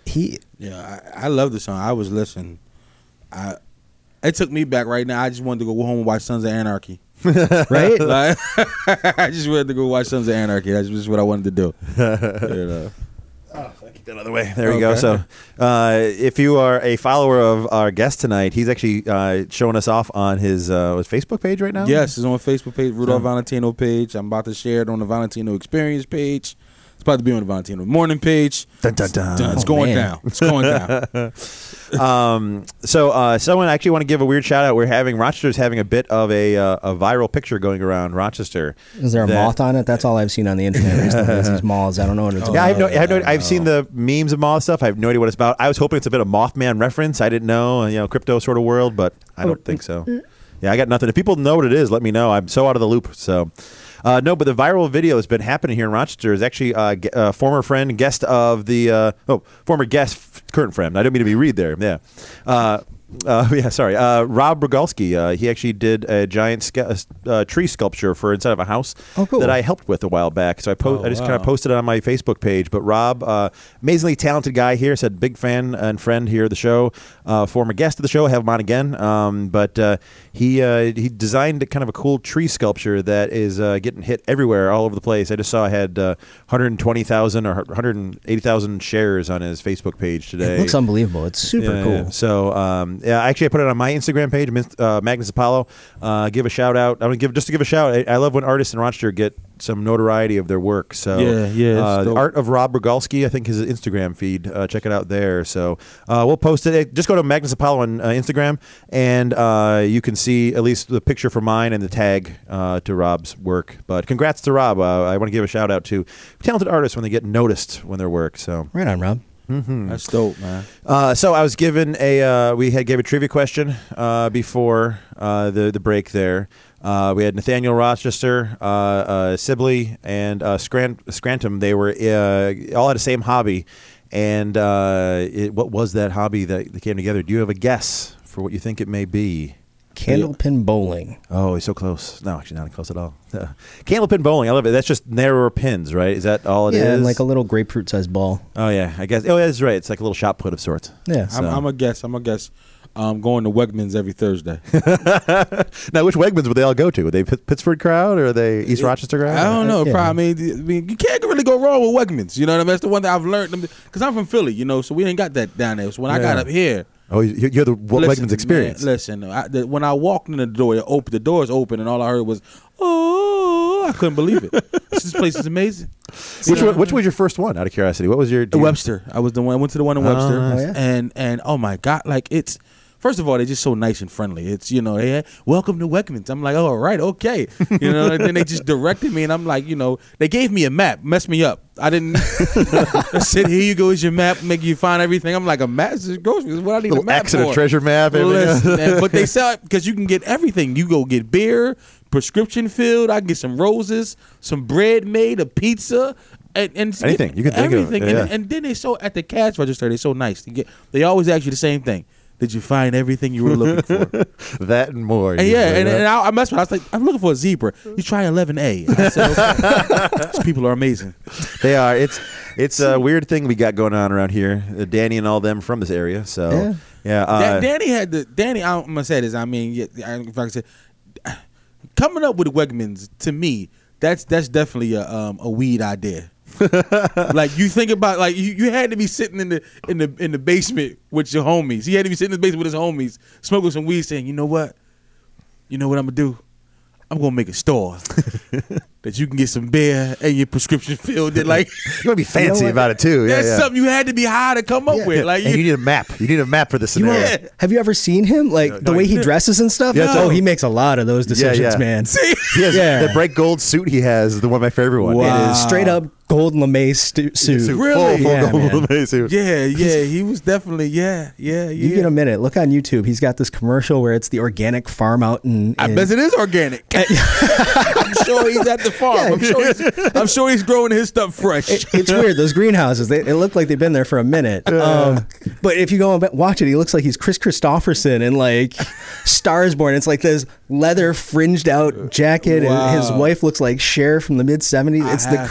He Yeah, I, I love the song. I was listening. I it took me back right now. I just wanted to go home and watch Sons of Anarchy. Right? [LAUGHS] Like, I just wanted to go watch Sons of Anarchy. That's just what I wanted to do. You know. [LAUGHS] Get that other way. There we go. So, uh, if you are a follower of our guest tonight, he's actually uh, showing us off on his, uh, his Facebook page right now. Yes, he's on Facebook page, Rudolph So- Valentino page. I'm about to share it on the Valentino Experience page. It's about to be on the Valentino Morning page. Dun, dun, dun. Done. It's Oh, going man. down. It's going down. [LAUGHS] um, so uh, someone actually want to give a weird shout out. We're having Rochester's having a bit of a uh, a viral picture going around Rochester. Is there a that- moth on it? That's all I've seen on the internet recently. is these [LAUGHS] malls. I don't know what it's Yeah, I have no, I have no, Oh, I've seen the memes of moth stuff. I have no idea what it's about. I was hoping it's a bit of Mothman reference. I didn't know, you know, crypto sort of world, but I don't think so. Yeah, I got nothing. If people know what it is, let me know. I'm so out of the loop. So, uh, no, but the viral video has been happening here in Rochester. Is actually uh, ge- uh, former friend, guest of the uh, oh, former guest, current friend. I don't mean to be read there. Yeah. Uh, uh, [LAUGHS] yeah, sorry. Uh, Rob Rogalski. Uh, he actually did a giant uh, tree sculpture for inside of a house Oh, cool. that I helped with a while back. So I po- Oh, I just kind of posted it on my Facebook page. But Rob, uh, amazingly talented guy here, said big fan and friend here of the show, uh, former guest of the show. Have him on again. Um, but uh, he uh, he designed kind of a cool tree sculpture that is uh, getting hit everywhere, all over the place. I just saw I had uh, 120,000 or 180,000 shares on his Facebook page today. It looks unbelievable. It's super Yeah, cool. yeah. So um, yeah, actually, I put it on my Instagram page, uh, Magnus Apollo. Uh, give a shout out. I want to give just to give a shout. I, I love when artists in Rochester get some notoriety of their work. So Yeah, yeah, Uh, the art of Rob Rogalski, I think his Instagram feed. Uh, check it out there. So uh, we'll post it. Just go to Magnus Apollo on uh, Instagram, and uh, you can see at least the picture for mine and the tag uh, to Rob's work. But congrats to Rob. Uh, I want to give a shout out to talented artists when they get noticed when their work. So. Right on, Rob. That's dope, man. Uh, so I was given a uh, we had gave a trivia question uh, before uh, the the break there. Uh, we had Nathaniel Rochester, uh, uh, Sibley, and uh, Scrant- Scranton. They were uh, all had the same hobby, and uh, it, what was that hobby that, that came together? Do you have a guess for what you think it may be? Candlepin bowling. Oh, he's so close. No, actually, not close at all. [LAUGHS] Candlepin bowling. I love it. That's just narrower pins, right? Is that all it is? yeah, and like a little grapefruit sized ball. oh yeah, I guess. Oh, yeah, that's right. It's like a little shot put of sorts. Yeah. So- I'm, I'm a guess. I'm a guess. Um, going to Wegmans every Thursday. [LAUGHS] Now, which Wegmans would they all go to? Are they Pitt- Pittsford crowd or are they East Rochester crowd? I don't know. Yeah. Probably. I mean, I mean, you can't really go wrong with Wegmans. You know what I mean? That's the one that I've learned. Because I'm from Philly, you know, so we ain't got that down there. So when I got up here, Oh, you- you're the listen, Wegmans experience. man, listen, I, the, when I walked in the door, it opened, the doors open, and all I heard was, "Oh!" I couldn't believe it. [LAUGHS] this place is amazing. Which one, which was your first one? Out of curiosity, what was your Webster. I was the one. I went to the one in Webster. Oh, yeah? and and oh my god, like it's. First of all, they're just so nice and friendly. It's you know, hey, welcome to Wegmans. I'm like, oh, all right, okay, you know. and then they just directed me, and I'm like, you know, they gave me a map, messed me up. I didn't. [LAUGHS] they said, here you go, is your map, make you find everything. I'm like, a map, is groceries. What I need little a map X and a for? treasure map? everything. Listen, man, but they [LAUGHS] sell it because you can get everything. You go get beer, prescription filled. I can get some roses, some bread made, a pizza, and, and Anything. You can think of everything. yeah. And, and then they so at the cash register, they're so nice. They, get, they always ask you the same thing. Did you find everything you were looking for? [LAUGHS] that and more. and yeah, and, and I, I messed with. it. I was like, I'm looking for a zebra. You try 11A. And I said, okay. [LAUGHS] These people are amazing. they are. It's it's a weird thing we got going on around here. Uh, Danny and all them from this area. So Yeah. yeah, uh, Da- Danny had the Danny. I'm gonna say this. I mean, yeah, I- if I can say, coming up with Wegmans to me, that's that's definitely a um, a weed idea. [LAUGHS] like you think about like you, you had to be sitting in the in the in the basement with your homies. He had to be sitting in the basement with his homies, smoking some weed, saying, "You know what? You know what I'm gonna do? I'm gonna make a store [LAUGHS] that you can get some beer and your prescription filled. That like [LAUGHS] You want to be fancy what? about it too. Yeah, that's yeah. something you had to be high to come up with. Like and you, you need a map. You need a map for the You scenario. are- have you ever seen him? Like the no, way he no. dresses and stuff? Yeah, oh, he makes a lot of those decisions, yeah. man. see, He has Yeah. that bright gold suit he has is the one of my favorite one. Wow. It is straight up gold lame stu- suit. Suit, Really? Full, full Yeah, gold man. suit. yeah, yeah, [LAUGHS] he was definitely yeah, yeah, yeah. You get a minute. Look on YouTube. He's got this commercial where it's the organic farm out in. I bet it is organic. [LAUGHS] I'm sure he's at the [LAUGHS] farm. I'm sure he's, I'm sure he's growing his stuff fresh. It- it's weird. Those greenhouses, they, it look like they've been there for a minute. Um, but if you go and watch it, he looks like he's Kris Kristofferson in like Stars Born. It's like this leather fringed out jacket, and his wife looks like Cher from the mid '70s. I It's the have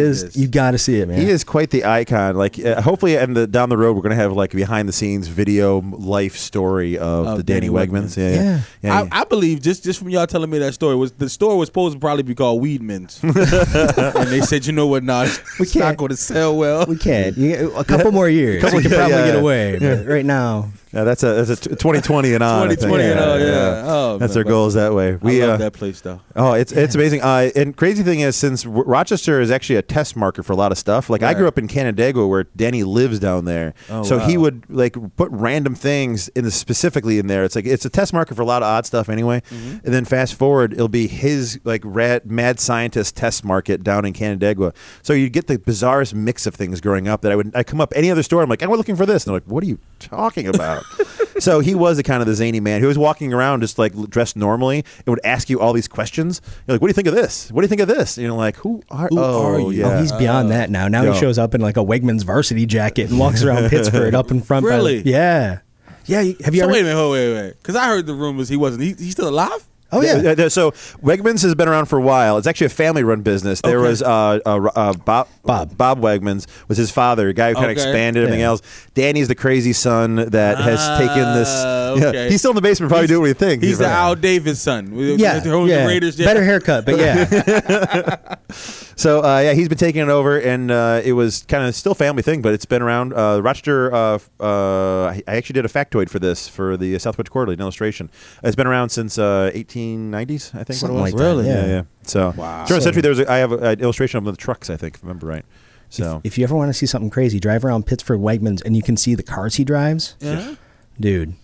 to see craziest. this. You got to see it, man. He is quite the icon. Like, uh, hopefully, and the down the road, we're gonna have like behind the scenes video life story of, Of the Danny, Danny Wegmans. Wegmans. Yeah, yeah. Yeah. yeah. I, I believe just just from y'all telling me that story was the store was supposed to probably be called Weedman's, [LAUGHS] and they said, you know what, nah, We it's not can't- going to sell well. we can't. You, a couple more years, Couple- we can yeah, probably yeah, get yeah. away. But right now, Yeah, that's a that's a t- 2020 and on. I think. 2020 and on, yeah. Oh, that's man, but- goals that way. We I love uh, that place though. Oh, it's it's amazing. Uh, and crazy thing is, since w- Rochester is actually a test market for a lot of stuff. Like I grew up in Canandaigua, where Danny lives down there. Oh, so he would like put random things in the specifically in there. It's like it's a test market for a lot of odd stuff anyway. Mm-hmm. And then fast forward, it'll be his like rad, mad scientist test market down in Canandaigua. So you get the bizarrest mix of things growing up that I would I come up any other store. I'm like, I'm looking for this, and they're like, What are you talking about? So he was a kind of the zany man who was walking around just like dressed normally and would ask you all these questions. You're like, what do you think of this? What do you think of this? And you're like, who are, Who oh, are you? Yeah. oh, he's beyond that now. Now Yo. he shows up in like a Wegmans varsity jacket and walks around [LAUGHS] Pittsford up in front. by- Really? yeah. Yeah. Have you So ever? wait a minute, hold, wait, wait, because I heard the rumors he wasn't. He, he's still alive. Oh yeah. So Wegmans has been around for a while. It's actually a family-run business. There okay. was uh, uh, uh, Bob Bob Bob Wegmans was his father, a guy who kind of expanded yeah. everything else. Danny's the crazy son that has ah, taken this. [LAUGHS] Okay. Yeah, he's still in the basement, probably he's, doing what he thinks. He's, he's the right. Al Davis son. Yeah, yeah. Raiders, Better haircut, but yeah. [LAUGHS] [LAUGHS] so uh, yeah, he's been taking it over, and uh, it was kind of still family thing, but it's been around. Uh, Rochester. I actually did a factoid for this for the South Wedge Quarterly, an illustration. It's been around since 18. 1990s, I think. Something what it was. like really? yeah. yeah, yeah. So wow. the century, there's. I a, I have an illustration of the trucks. I think, if I remember right. So if, if you ever want to see something crazy, drive around Pittsford Wegmans and you can see the cars he drives. Yeah. Dude,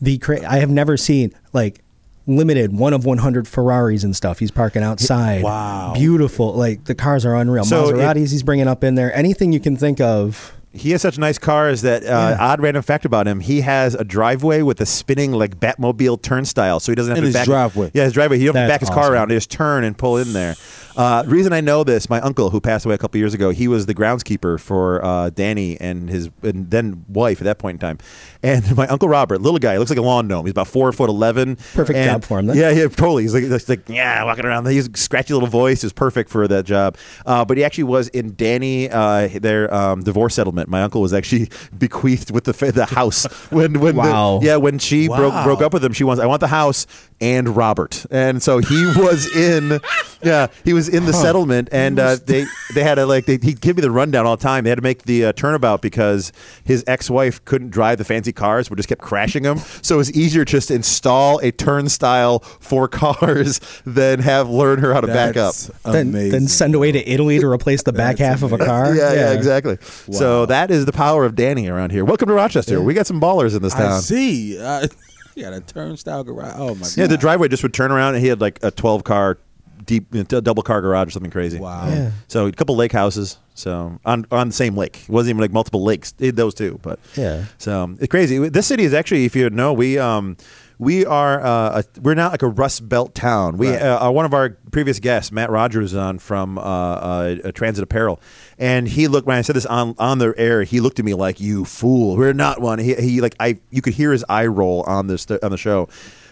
the cra- I have never seen like limited one of 100 Ferraris and stuff. He's parking outside. Wow. Beautiful. Like the cars are unreal. So Maseratis it, he's bringing up in there. Anything you can think of he has such nice cars that uh, Yeah. odd random fact about him: he has a driveway with a spinning like Batmobile turnstile, so he doesn't have In to his back driveway. Yeah, his driveway. He don't have to back his car around; he just turn and pull in there. Uh, reason I know this: my uncle, who passed away a couple years ago, he was the groundskeeper for uh, Danny and his and then wife at that point in time. And [LAUGHS] my uncle Robert, little guy, looks like a lawn gnome. He's about four foot eleven. Perfect And- job for him, then. Yeah, yeah, totally. He's like, he's like yeah, walking around. He's scratchy little voice. is perfect for that job. Uh, but he actually was in Danny uh, their um, divorce settlement. My uncle was actually [LAUGHS] bequeathed with the the house when when the- yeah when she broke broke up with him. She wants I want the house and Robert. And so he was in [LAUGHS] yeah he was in the settlement and uh, they they had to like they, he'd give me the rundown all the time. They had to make the uh, turnabout because his ex wife couldn't drive the fancy cars, but just kept crashing them. So it was easier just to install a turnstile for [LAUGHS] cars than have learn her how to back up. Then, then send away to Italy to replace the back half of a car. Yeah, yeah, exactly. So that is the power of Danny around here. Welcome to Rochester. We got some ballers in this town. I town. see. Uh, [LAUGHS] he had a turnstile garage. Oh my god. Yeah, the driveway just would turn around, and he had like a twelve car deep you know, double car garage or something crazy. Wow. Yeah. So a couple lake houses. So on on the same lake. It wasn't even like multiple lakes. It those two, but Yeah. So it's crazy. This city is actually, if you know, we um we are uh, a, we're not like a Rust Belt town. We Right. uh, uh, one of our previous guests, Matt Rogers, on from uh, uh, uh, Transit Apparel, and he looked when I said this on on the air. He looked at me like you fool. We're not one. He, he like I you could hear his eye roll on this on the show.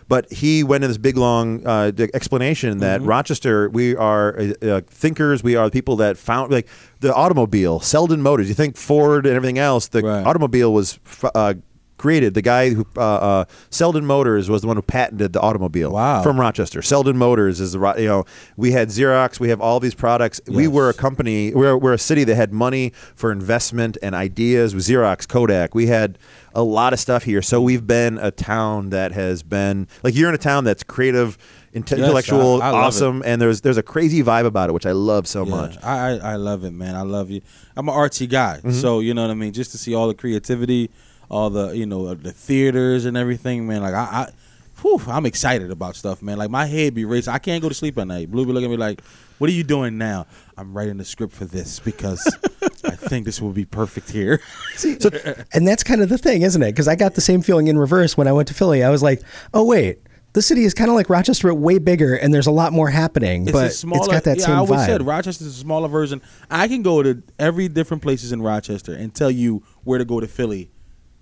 But he went in this big long uh, explanation that Mm-hmm. Rochester, we are uh, uh, thinkers. We are the people that found like the automobile, Selden Motors. You think Ford and everything else. The Right. automobile was uh, created. The guy who uh, uh, Selden Motors was the one who patented the automobile. Wow. From Rochester, Selden Motors is the you know we had Xerox. We have all these products. We were a company. We're, we're a city that had money for investment and ideas. With Xerox, Kodak, we had a lot of stuff here. So we've been a town that has been like you're in a town that's creative inte- Yes, intellectual, I- I it. awesome, and there's there's a crazy vibe about it, which I love so Yeah, much. I, I I love it, man. I love you. I'm an artsy guy, Mm-hmm. so you know what I mean. Just to see all the creativity, all the you know the theaters and everything, man. Like I, I whew, I'm excited about stuff, man. Like my head be racing. I can't go to sleep at night. Blue be looking at me like, "What are you doing now?" I'm writing the script for this because [LAUGHS] I think this will be perfect here. So, [LAUGHS] And that's kind of the thing, isn't it? Because I got the same feeling in reverse when I went to Philly. I was like, oh wait, the city is kind of like Rochester, but way bigger, and there's a lot more happening. It's but a smaller. it's got that yeah, same I always vibe. said Rochester's a smaller version. I can go to every different places in Rochester and tell you where to go to Philly,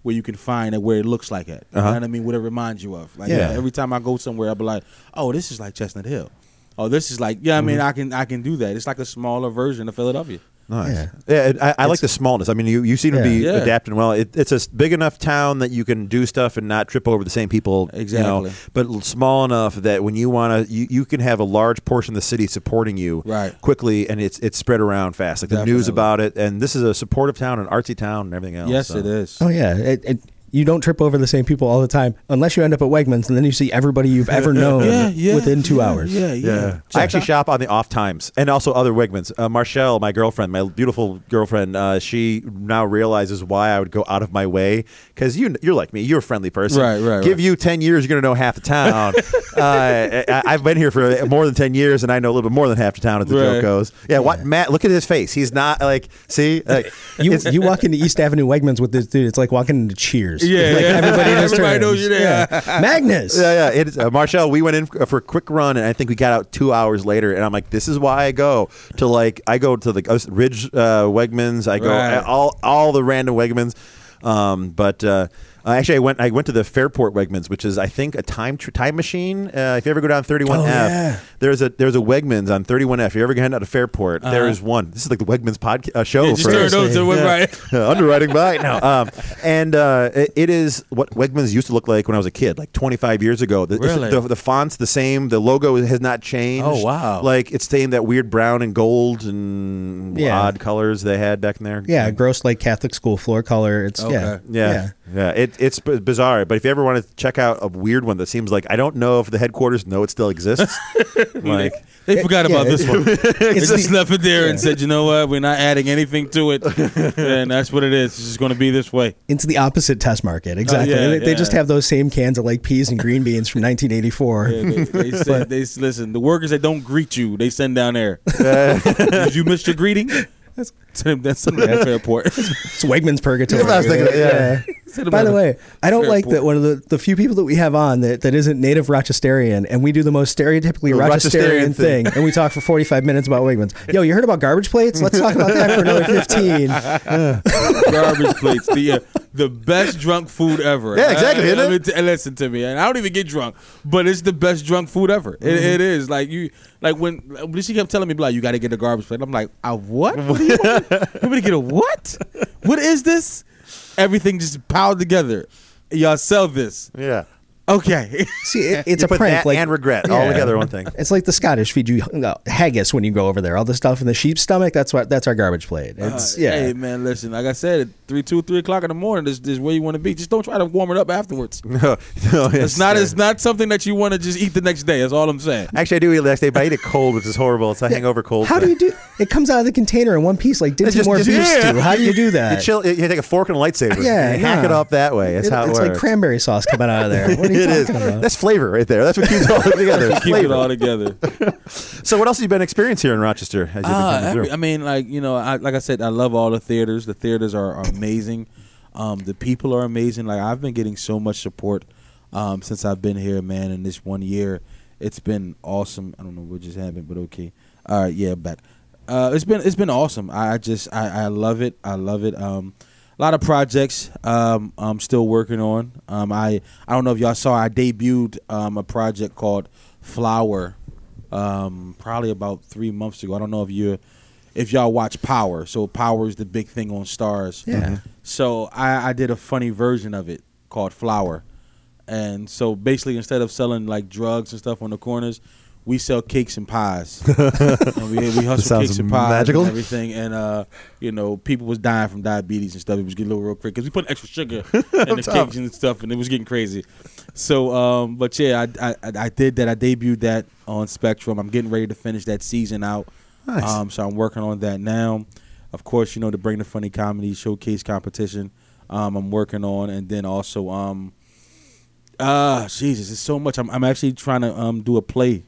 where you can find it where it looks like it. You know uh-huh. what I mean? What it reminds you of. Like Yeah. every time I go somewhere, I'll be like, oh, this is like Chestnut Hill. Oh, this is like yeah. I mm-hmm. mean, I can I can do that. It's like a smaller version of Philadelphia. Nice. Yeah. Yeah, I, I like the smallness. I mean, you, you seem to be Yeah. Yeah. adapting well. It, it's a big enough town that you can do stuff and not trip over the same people. You know, Exactly. but small enough that when you want to, you, you can have a large portion of the city supporting you Right. quickly, and it's it's spread around fast. Like the news about it, and this is a supportive town, an artsy town, and everything else. yes, so. it is. Oh yeah, it, it, you don't trip over the same people all the time unless you end up at Wegmans, and then you see everybody you've ever known yeah, yeah. within two yeah, hours. Yeah, yeah. Yeah, I actually shop on the off times, and also other Wegmans. Uh, Marshall, my girlfriend, my beautiful girlfriend, uh, she now realizes why I would go out of my way because you, you're like me, you're a friendly person. Right, right, Give right. you ten years, you're gonna know half the town. [LAUGHS] uh, I, I've been here for more than ten years, and I know a little bit more than half the town, as the joke Right. goes. Yeah, what Matt? Look at his face. He's not like, see, like, You you walk into East Avenue Wegmans with this dude. It's like walking into Cheers. Yeah, like yeah. everybody, just [LAUGHS] Everybody turns. knows you're there. Yeah. Magnus. Yeah, yeah. It is, uh, Marshall, we went in for a quick run, and I think we got out two hours later. And I'm like, this is why I go to like I go to the uh, Ridge uh, Wegmans. I go Right. all all the random Wegmans. Um, but uh, uh, actually, I went I went to the Fairport Wegmans, which is I think a time tr- time machine. Uh, if you ever go down 31F, Oh, yeah. there's a there's a Wegmans on 31F. If you ever head out to Fairport, there is one. This is like the Wegmans podcast uh, show. Uh-huh. Yeah, just for to one yeah. right. [LAUGHS] Underwriting by now. [LAUGHS] Um, and uh, it, it is what Wegmans used to look like when I was a kid, like 25 years ago. The, Really? the, the font's the same. The logo has not changed. Oh, wow. Like it's staying that weird brown and gold and Yeah. odd colors they had back in there. Yeah, Gross like Catholic School floor color. It's yeah, Okay. Yeah, yeah, It, it's bizarre. But if you ever want to check out a weird one that seems like I don't know if the headquarters know it still exists. like, [LAUGHS] They forgot Yeah, about this one. [LAUGHS] they just left it there and said, "You know what? We're not adding anything to it, [LAUGHS] and that's what it is. It's just going to be this way." Into the opposite test market, exactly. Oh, yeah, they, they just have those same cans of like peas and green beans from 1984. Yeah, they, they said, they listen. The workers that don't greet you, they send down there. Did you miss your greeting? Send them, send them to Fairport. [LAUGHS] It's Wegmans Purgatory. I was thinking, yeah. Yeah. By the way, I don't like that one of the, the few people that we have on that, that isn't native Rochesterian, and we do the most stereotypically The Rochesterian, Rochesterian thing, thing. and we talk for 45 minutes about Wegmans. Yo, you heard about garbage plates? Let's talk about that for another 15. [LAUGHS] garbage plates. The uh, the best drunk food ever. Yeah, exactly, I, isn't I mean, t- listen to me, and I don't even get drunk, but it's the best drunk food ever. Mm-hmm. it is like you like when when she kept telling me like you got to get a garbage plate. I'm like, a what? [LAUGHS] What [LAUGHS] you to get a what? What is this? Everything just piled together. Y'all sell this. yeah. Okay. [LAUGHS] See, it, it's You a put prank. that like, and regret all together one thing. It's like the Scottish feed you uh, haggis when you go over there. All the stuff in the sheep's stomach. That's what. That's our garbage plate. It's yeah. Uh, Hey man, listen. Like I said, at three, two, three o'clock in the morning. This, this is where you want to be. Just don't try to warm it up afterwards. [LAUGHS] No, no, It's not. It's not something that you want to just eat the next day. That's all I'm saying. Actually, I do eat the next day, but I eat it cold, which is horrible. It's a hangover cold. How do you do? It comes out of the container in one piece, like Dinty just- Moore just- beef yeah. stew. How do you do You, that? chill, you take a fork and a lightsaber. Yeah, and you hack it up that way. That's It- how it it's works. like cranberry sauce coming out of there. What are you It is. That's flavor right there. That's what keeps it all [LAUGHS] together. Keep it all together. [LAUGHS] So, what else have you been experiencing here in Rochester? As you've been Uh? I mean, like you know, I, like I said, I love all the theaters. The theaters are, are amazing. Um, the people are amazing. Like I've been getting so much support um, since I've been here, man. In this one year, it's been awesome. I don't know what just happened, but okay. All right, yeah, back. Uh, it's been it's been awesome. I, I just I, I love it. I love it. Um, a lot of projects um, I'm still working on. Um, I I don't know if y'all saw. I debuted um, a project called Flower um, probably about three months ago. I don't know if you if y'all watch Power. So Power is the big thing on Starz. Yeah. So I, I did a funny version of it called Flower, and so basically instead of selling like drugs and stuff on the corners, we sell cakes and pies. [LAUGHS] and we, we hustle cakes and pies magical. and everything. And uh, you know, people was dying from diabetes and stuff. It was getting a little real quick because we put extra sugar [LAUGHS] in the Tough. cakes and stuff, and it was getting crazy. So, um, but yeah, I, I I did that. I debuted that on Spectrum. I'm getting ready to finish that season out. Nice. Um, so I'm working on that now. Of course, you know, to bring the funny comedy showcase competition. Um, I'm working on, and then also, um, uh, Jesus, it's so much. I'm, I'm actually trying to um do a play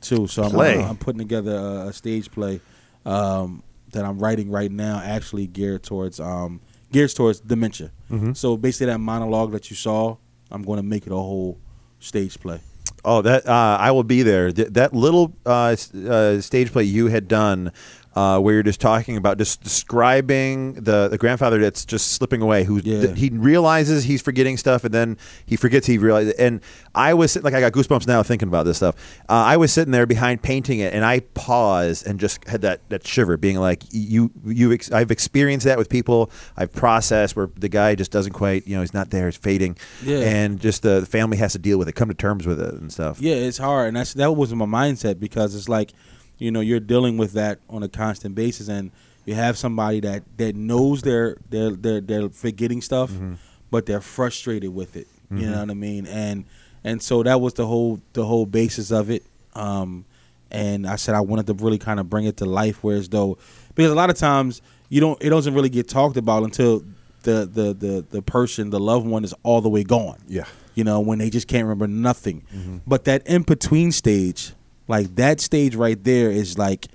too. So I'm, Play? I'm putting together a, a stage play um, that I'm writing right now, actually geared towards um geared towards dementia. Mm-hmm. So basically, that monologue that you saw, I'm going to make it a whole stage play. Oh, that uh, I will be there. Th- that little uh, uh, stage play you had done, uh, where you're just talking about just describing the, the grandfather that's just slipping away, who Yeah. th- he realizes he's forgetting stuff, and then he forgets he realizes. And I was sit- like, I got goosebumps now thinking about this stuff. Uh, I was sitting there behind painting it, and I paused and just had that, that shiver, being like, you you ex- I've experienced that with people. I've processed where the guy just doesn't quite, you know, he's not there, he's fading, Yeah. and just the, the family has to deal with it, come to terms with it, and stuff. Yeah, it's hard, and that's that was my mindset because it's like, you know, you're dealing with that on a constant basis, and you have somebody that that knows they're they're they're, they're forgetting stuff, mm-hmm. but they're frustrated with it. You know mm-hmm. what I mean? And and so that was the whole the whole basis of it. Um, and I said I wanted to really kind of bring it to life, whereas though because a lot of times you don't it doesn't really get talked about until the the the the person the loved one is all the way gone Yeah. you know, when they just can't remember nothing. Mm-hmm. But that in between stage, like that stage right there is like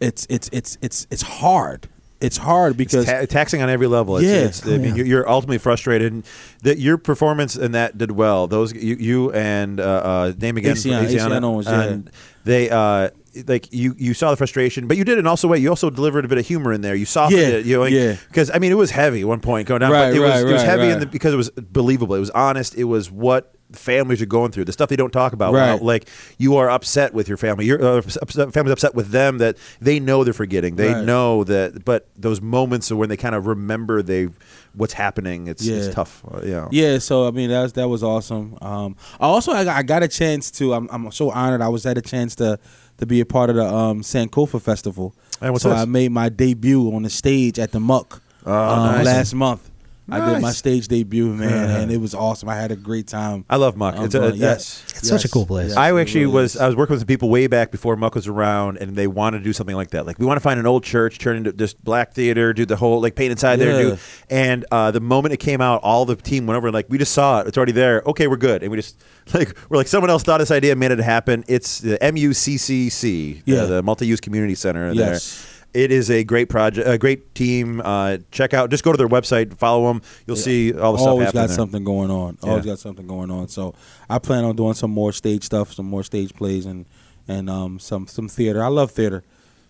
it's it's it's it's it's hard. It's hard because it's ta- taxing on every level. It's, Yeah. it's, I mean, you're, you're ultimately frustrated. And that your performance in that did well. Those you, you and uh, uh, name again, Asiana- Asiana yeah. and they uh, like you you saw the frustration, but you did it also way. You also delivered a bit of humor in there. You softened Yeah, it. You know, yeah. Because I mean, it was heavy at one point going down, Right, but it was right, it was right, heavy in the, because it was believable. It was honest. It was what families are going through the stuff they don't talk about Right. Like you are upset with your family your uh, upset, family's upset with them that they know they're forgetting they Right. know that but those moments when they kind of remember they what's happening it's, it's Yeah. tough uh, know. Yeah, so I mean that was that was awesome. Um, I also I got, I got a chance to. I'm I'm so honored. I was had a chance to to be a part of the um, Sankofa Festival. And what's so this? I made my debut on the stage at the Muck Oh, um, nice. last month. I did my stage debut, man, and it was awesome. I had a great time. I love Muck. Um, It's a- but uh, yes, It's such a cool place. yes, I actually really was is. I was working with some people way back before Muck was around and they wanted to do something like that. Like we want to find an old church, turn into just black theater, do the whole like paint inside there do and uh, the moment it came out, all the team went over and like we just saw it. It's already there. Okay, we're good. And we just [LAUGHS] like we're like someone else thought this idea made it happen. It's the MUCCC, Yeah. the, the multi-use community center Yes. there. It is a great project, a great team. Uh, check out, just go to their website, follow them. You'll see all the stuff always got there. something going on. Always Yeah. got something going on. So I plan on doing some more stage stuff, some more stage plays, and and um some some theater. I love theater.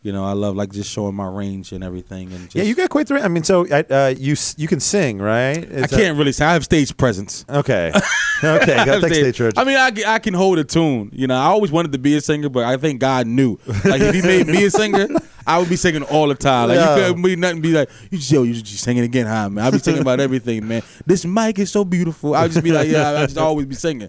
You know, I love like just showing my range and everything. And just, Yeah, you got quite the. I mean, so I- uh, you you can sing, right? I can't really say I have stage presence. Okay. [LAUGHS] Okay. I stage- stage. I mean, I, can- I can hold a tune. You know, I always wanted to be a singer, but I think God knew. Like if He made me a singer, I would be singing all the time. Like Yeah. you couldn't be nothing. Be like, you just yo, you just singing again, huh, man? I'll be singing about everything, man. This mic is so beautiful. I'll just be like, yeah, I just always be singing.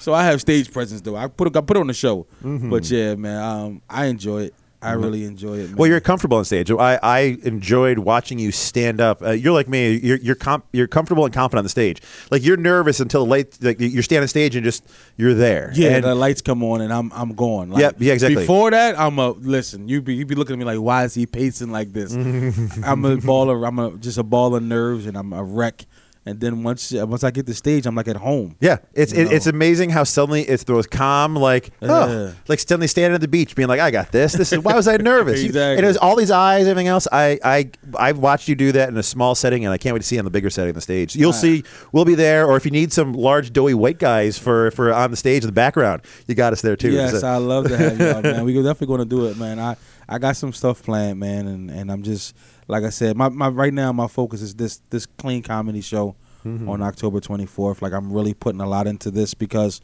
So I have stage presence though. I put I put on the show, but yeah, man, um, I enjoy it. I really enjoy it. Man. well, you're comfortable on stage. I, I enjoyed watching you stand up. Uh, you're like me. You're you're, comp- you're comfortable and confident on the stage. Like you're nervous until late. Like you're standing on stage and just you're there. Yeah, And- the lights come on and I'm I'm gone. Like, Yep, yeah, exactly. Before that, I'm a listen. You be you be looking at me like, why is he pacing like this? [LAUGHS] I'm a baller. I'm a just a ball of nerves and I'm a wreck. And then once once I get the stage, I'm like at home. yeah, it's it, it's amazing how suddenly it's those calm, like oh, Yeah. like suddenly standing at the beach, being like, I got this. This is why was I [LAUGHS] nervous? Exactly. And it was all these eyes, everything else. I I I've watched you do that in a small setting, and I can't wait to see you on the bigger setting on the stage. You'll Ah. see, we'll be there, or if you need some large doughy white guys for for on the stage in the background, you got us there too. Yes, So- I love to have y'all, man. We're definitely gonna do it, man. I I got some stuff planned, man, and and I'm just like I said, my, my right now my focus is this this clean comedy show Mm-hmm. on October 24th. Like I'm really putting a lot into this because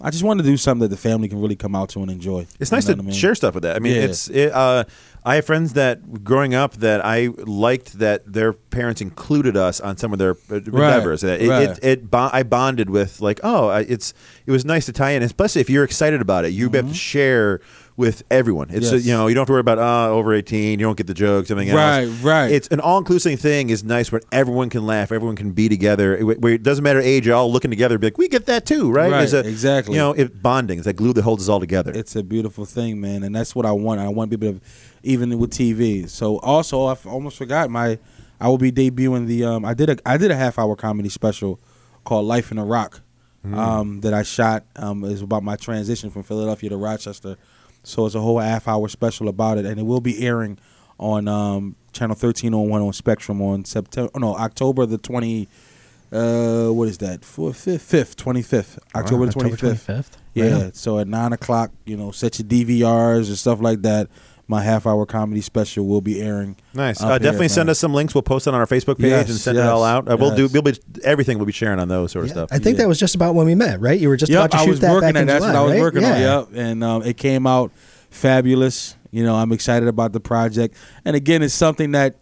I just want to do something that the family can really come out to and enjoy. It's nice to I mean? share stuff with that. I mean, Yeah. it's it, uh, I have friends that growing up that I liked that their parents included us on some of their uh, endeavors. It, it, right. it, it bo- I bonded with like, oh, it's it was nice to tie in, especially if you're excited about it. You have to share with everyone. It's Mm-hmm. Yes. you know you don't have to worry about uh, over eighteen. You don't get the jokes. Everything Right, else. right. It's an all inclusive thing. is nice where everyone can laugh. Everyone can be together. It, where it doesn't matter age. You're all looking together. Be like, we get that too, right? Right, a- exactly. You know, it, bonding. It's that glue that holds us all together. It's a beautiful thing, man, and that's what I want. I want people to, even with TV. So also, I almost forgot my. I will be debuting the. Um, I did a I did a half hour comedy special called Life in a Rock, um, that I shot. Um, is about my transition from Philadelphia to Rochester. So it's a whole half hour special about it, and it will be airing on um, channel thirteen on one on Spectrum on September. Oh no, October the twenty. Uh, what is that? Fourth, fifth, fifth, twenty fifth, October the twenty October fifth. 25th. Yeah. Right. So at nine o'clock, you know, set your DVRs and stuff like that. My half hour comedy special will be airing. Nice. Uh, definitely here, send man. us some links. We'll post it on our Facebook page Yes, and send it all out. Uh, we'll do. We'll be everything. We'll be sharing on those sort of Yeah, stuff. I think Yeah. that was just about when we met, right? You were just Yep, about to I shoot that working back in that's July, what I was right? working yeah. on. Yep, and um, it came out fabulous. You know, I'm excited about the project, and again, it's something that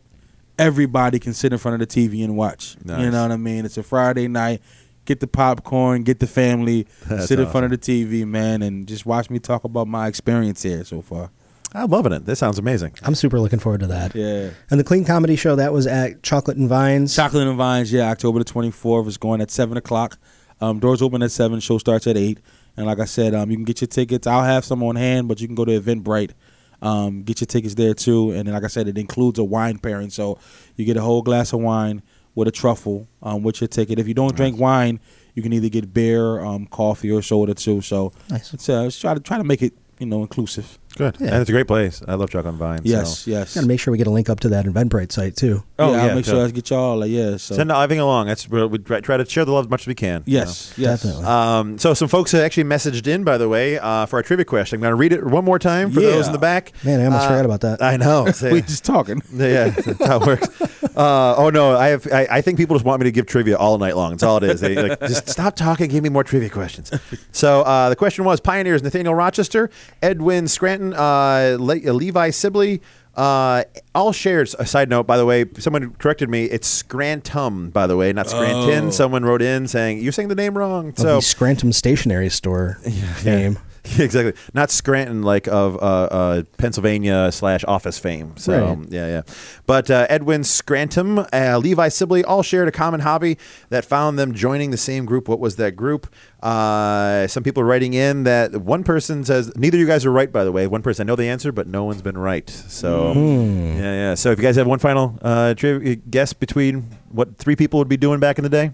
everybody can sit in front of the TV and watch. Nice. You know what I mean? It's a Friday night. Get the popcorn, get the family, That's sit in front of the TV, man, and just watch me talk about my experience here so far. I'm loving it. This sounds amazing. I'm super looking forward to that. Yeah. And the Clean Comedy Show that was at Chocolate and Vines. Chocolate and Vines, yeah, October the 24th is going at 7 o'clock. Um, doors open at 7, show starts at 8. And like I said, um, you can get your tickets. I'll have some on hand, but you can go to Eventbrite. Um, get your tickets there too. And then, like I said, it includes a wine pairing. So you get a whole glass of wine with a truffle um, with your ticket. If you don't drink wine, you can either get beer, um, coffee, or soda too. So Nice. it's, uh, let's try to try to make it you know inclusive. Good. Yeah. And it's a great place. I love Chuck on Vine. Yes, So. yes. Got to make sure we get a link up to that Eventbrite site too. Oh, yeah, yeah, I'll make so- sure I get y'all. Like, yeah, so Send everything along. That's we try, try to share the love as much as we can. you yes, yes, Definitely. Um, so some folks have actually messaged in, by the way, uh, for our trivia question. I'm going to read it one more time for Yeah. those in the back. Man, I almost Uh, forgot about that. I know. [LAUGHS] we just talking. [LAUGHS] Yeah, that's how it works. [LAUGHS] Uh, oh no, I have. I, I think people just want me to give trivia all night long. That's all it is. They like just stop talking, give me more trivia questions. So uh, the question was: Pioneers Nathaniel Rochester, Edwin Scranton, uh, Le- Levi Sibley. Uh, all shares. A side note, by the way, someone corrected me. It's Scrantum, by the way, not Scranton. Oh. Someone wrote in saying you're saying the name wrong. Of So the Scranton Stationery Store [LAUGHS] fame. [LAUGHS] exactly. Not Scranton, like of uh, uh, Pennsylvania slash office fame. So Right. yeah, yeah. But uh, Edwin Scranton, uh, Levi Sibley, all shared a common hobby that found them joining the same group. What was that group? Uh, some people writing in that one person says neither of you guys are right. By the way, one person I know the answer, but no one's been right. So Hmm. yeah, yeah. So if you guys have one final uh, trivia guess between what three people would be doing back in the day,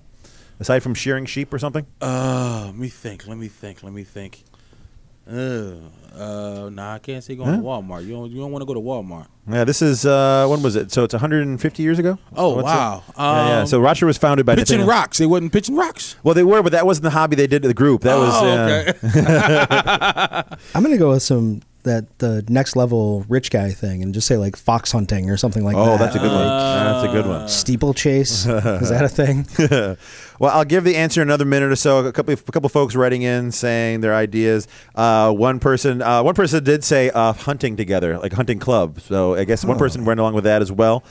aside from shearing sheep or something. Uh, let me think. Let me think. Let me think. Uh, uh, nah, I can't say going Huh? to Walmart. You don't. You don't want to go to Walmart. Yeah, this is uh, when was it? So it's 150 years ago. Oh What's wow. it? yeah, yeah. Um, So Rochester was founded by pitching Nathaniel- rocks. They wasn't pitching rocks. Well, they were, but that wasn't the hobby they did to the group. That was oh, uh, okay. [LAUGHS] I'm gonna go with some that the next level rich guy thing and just say like fox hunting or something like that. Oh, that's a good one. Uh, That's a good one. Steeplechase is that a [LAUGHS] thing? [LAUGHS] well, I'll give the answer another minute or so. A couple, a couple folks writing in saying their ideas. Uh, one person, uh, one person did say uh, hunting together, like hunting club. So I guess one Oh. person went along with that as well.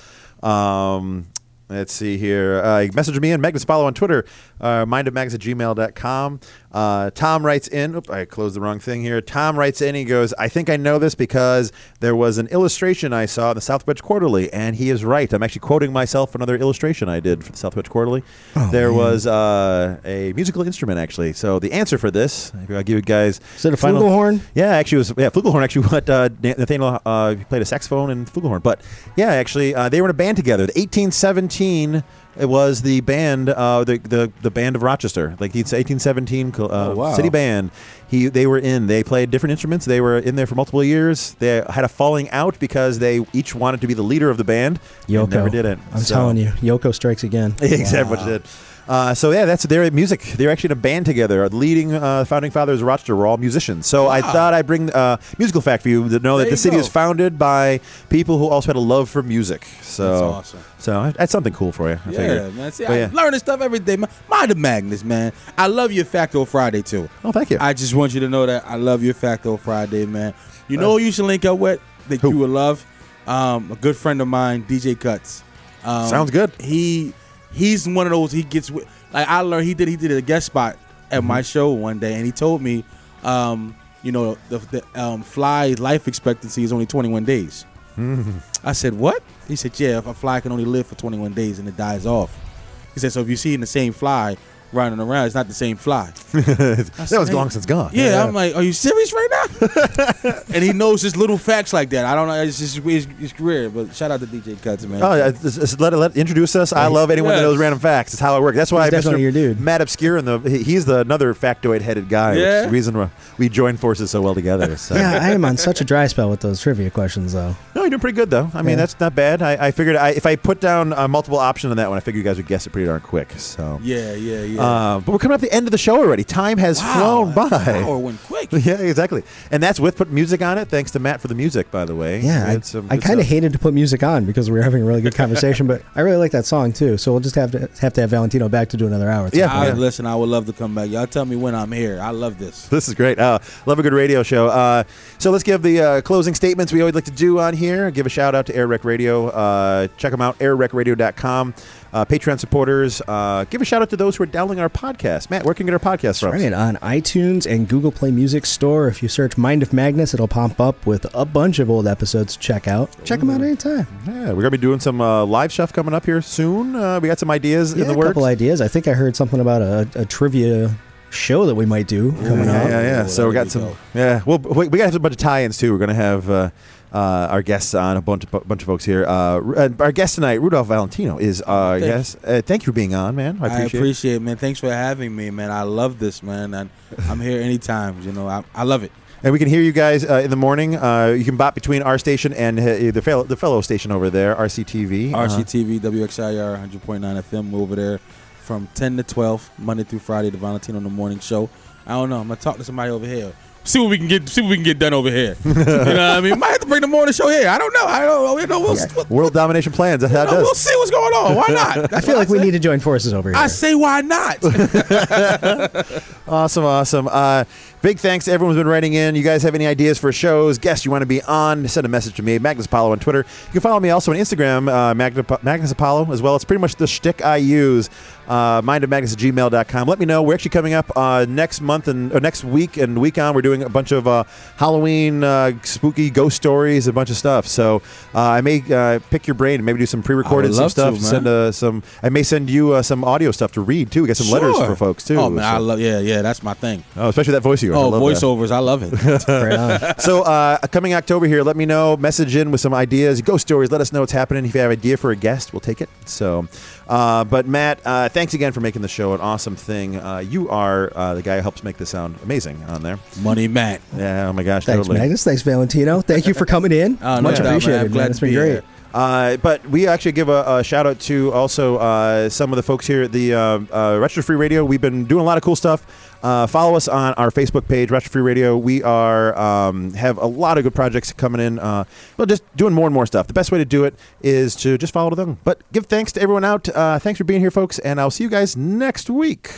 Um, let's see here. Uh, message me in Magnus Apollo on Twitter, uh, mindofmags at gmail.com. Uh, Tom writes in. Oop, I closed the wrong thing here. Tom writes in. He goes, I think I know this because there was an illustration I saw in the South Wedge Quarterly, and he is right. I'm actually quoting myself another illustration I did for the South Wedge Quarterly. Oh, there man. was uh, a musical instrument, actually. So the answer for this, I'll give you guys. Is it a final- flugelhorn? Yeah, actually, it was yeah, flugelhorn. Actually, [LAUGHS] what uh, Nathaniel uh, played a saxophone and flugelhorn. But yeah, actually, uh, they were in a band together. The 1817. It was the band, uh, the, the the band of Rochester, like it's 1817 uh, Oh, wow. city band. He they were in. They played different instruments. They were in there for multiple years. They had a falling out because they each wanted to be the leader of the band. and Yoko never did it. I'm So- telling you, Yoko strikes again. [LAUGHS] exactly what you did. Uh, so yeah, that's their music. They're actually in a band together. The leading uh, founding fathers of Rochester were all musicians. So I thought I'd bring uh, musical fact for you to know There that the city go. is founded by people who also had a love for music. So That's awesome. So that's something cool for you. I Yeah, figured. man. See, But I yeah. learning stuff every day. Mind the Magnus, man. I love your Facto Friday too. Oh, thank you. I just want you to know that I love your Facto Friday, man. You know who you should link up with that Who? you would love? Um, a good friend of mine, DJ Cuts. Um, Sounds good. He he's one of those. He gets with like I learned. He did he did a guest spot at Mm-hmm. my show one day, and he told me, um, you know, the, the um, fly life expectancy is only 21 days. Mm-hmm. I said, what? He said, yeah, if a fly can only live for 21 days and it dies off. He said, so if you see in the same fly running around, it's not the same fly. [LAUGHS] that was hey. long since gone. Yeah, I'm like, are you serious right now? [LAUGHS] and he knows just little facts like that. I don't know. It's just his, his career. But shout out to DJ Cuts, man. Oh, yeah, just- just let, let introduce us. I love anyone that knows random facts. It's how it works. That's why He's definitely Mr. your dude. Matt Obscure and the he's the another factoid-headed guy. Which is Yeah. the reason why we join forces so well together. [LAUGHS] So. Yeah, I am on such a dry spell with those trivia questions, though. No, you're doing pretty good though. I mean, Yeah. that's not bad. I, I figured I, if I put down a multiple option on that one, I figured you guys would guess it pretty darn quick. So, yeah, yeah, yeah. Uh, but we're coming up to the end of the show already. Time has Wow, flown by. that hour went quick. [LAUGHS] Yeah, exactly. And that's with putting music on it. Thanks to Matt for the music, by the way. Yeah, I, I kind of hated to put music on because we were having a really good conversation, but I really like that song too. So we'll just have to have to have Valentino back to do another hour. Yeah. I, okay. Listen, I would love to come back. Y'all tell me when I'm here. I love this. This is great. Uh, love a good radio show. Uh, so let's give the uh, closing statements we always like to do on here. Give a shout out to Air Rec Radio. Uh, check them out, airrecradio.com. Uh, Patreon supporters. Uh, give a shout out to those who are downloading our podcast. Matt, where can you get our podcast from? Right on iTunes and Google Play Music Store. If you search "Mind of Magnus," it'll pop up with a bunch of old episodes to check out. Check them out anytime. Yeah, we're gonna be doing some uh, live stuff coming up here soon. Uh, we got some ideas Yeah, in the a couple ideas. I think I heard something about a, a trivia show that we might do coming yeah, up. yeah, yeah. Ooh, So we got some. go. Yeah, well, we, we got a bunch of tie-ins too. We're gonna have uh, uh, our guests on a bunch of bunch of folks here. Uh, uh, our guest tonight, Rudolph Valentino, is our Thank guest. Uh, thank you for being on, man. I I appreciate. appreciate, it. man. Thanks for having me, man. I love this, man. And I'm here anytime. You know, I, I love it. And we can hear you guys uh, in the morning. Uh, you can bop between our station and uh, the fellow the fellow station over there, RCTV. Uh, RCTV, WXIR, 100.9 FM. Over there from 10 to 12, Monday through Friday, the Valentino in the Morning Show. I don't know. I'm gonna talk to somebody over here. See what we can get. See what we can get done over here. [LAUGHS] you know what I mean? Might have to bring the morning show here. I don't know. I don't know. You know, we'll, we'll, World domination plans. That's how it we'll see what's going on. Why [LAUGHS] not? I feel what like we need to join forces over here. I say why not? [LAUGHS] Awesome, awesome. Uh, big thanks to everyone who's been writing in. You guys have any ideas for shows, guests you want to be on, send a message to me, Magnus Apollo on Twitter. You can follow me also on Instagram, uh, Magnus Apollo as well. It's pretty much the shtick I use. Uh, mindofmagnus at gmail.com. Let me know. We're actually coming up uh, next month and or next week and week on. We're doing a bunch of uh, Halloween uh, spooky ghost stories, a bunch of stuff. So uh, I may uh, pick your brain and maybe do some pre-recorded some love stuff. to, send uh, some. I may send you uh, some audio stuff to read too. Get some letters for folks too. Oh man, I love. Yeah, yeah. That's my thing. Oh, especially that voice of yours. I Oh, that. voiceovers. I love it. [LAUGHS] So, uh, coming October here, let me know. Message in with some ideas, ghost stories. Let us know what's happening. If you have an idea for a guest, we'll take it. So, uh, but Matt, uh, thanks again for making the show an awesome thing. Uh, you are uh, the guy who helps make this sound amazing on there. Money Matt. Yeah. Oh my gosh. Thanks, totally. Magnus. Thanks, Valentino. Thank you for coming in. [LAUGHS] Oh, no Much doubt, man. appreciated. I'm Man. glad It's to been great. here. Uh, but we actually give a, a shout out to also uh, some of the folks here at the uh, uh, Retro Free Radio. We've been doing a lot of cool stuff. Uh, follow us on our Facebook page, Retro Free Radio. We are um, have a lot of good projects coming in. Uh, well, just doing more and more stuff. The best way to do it is to just follow them. But give thanks to everyone out. Uh, thanks for being here, folks, and I'll see you guys next week.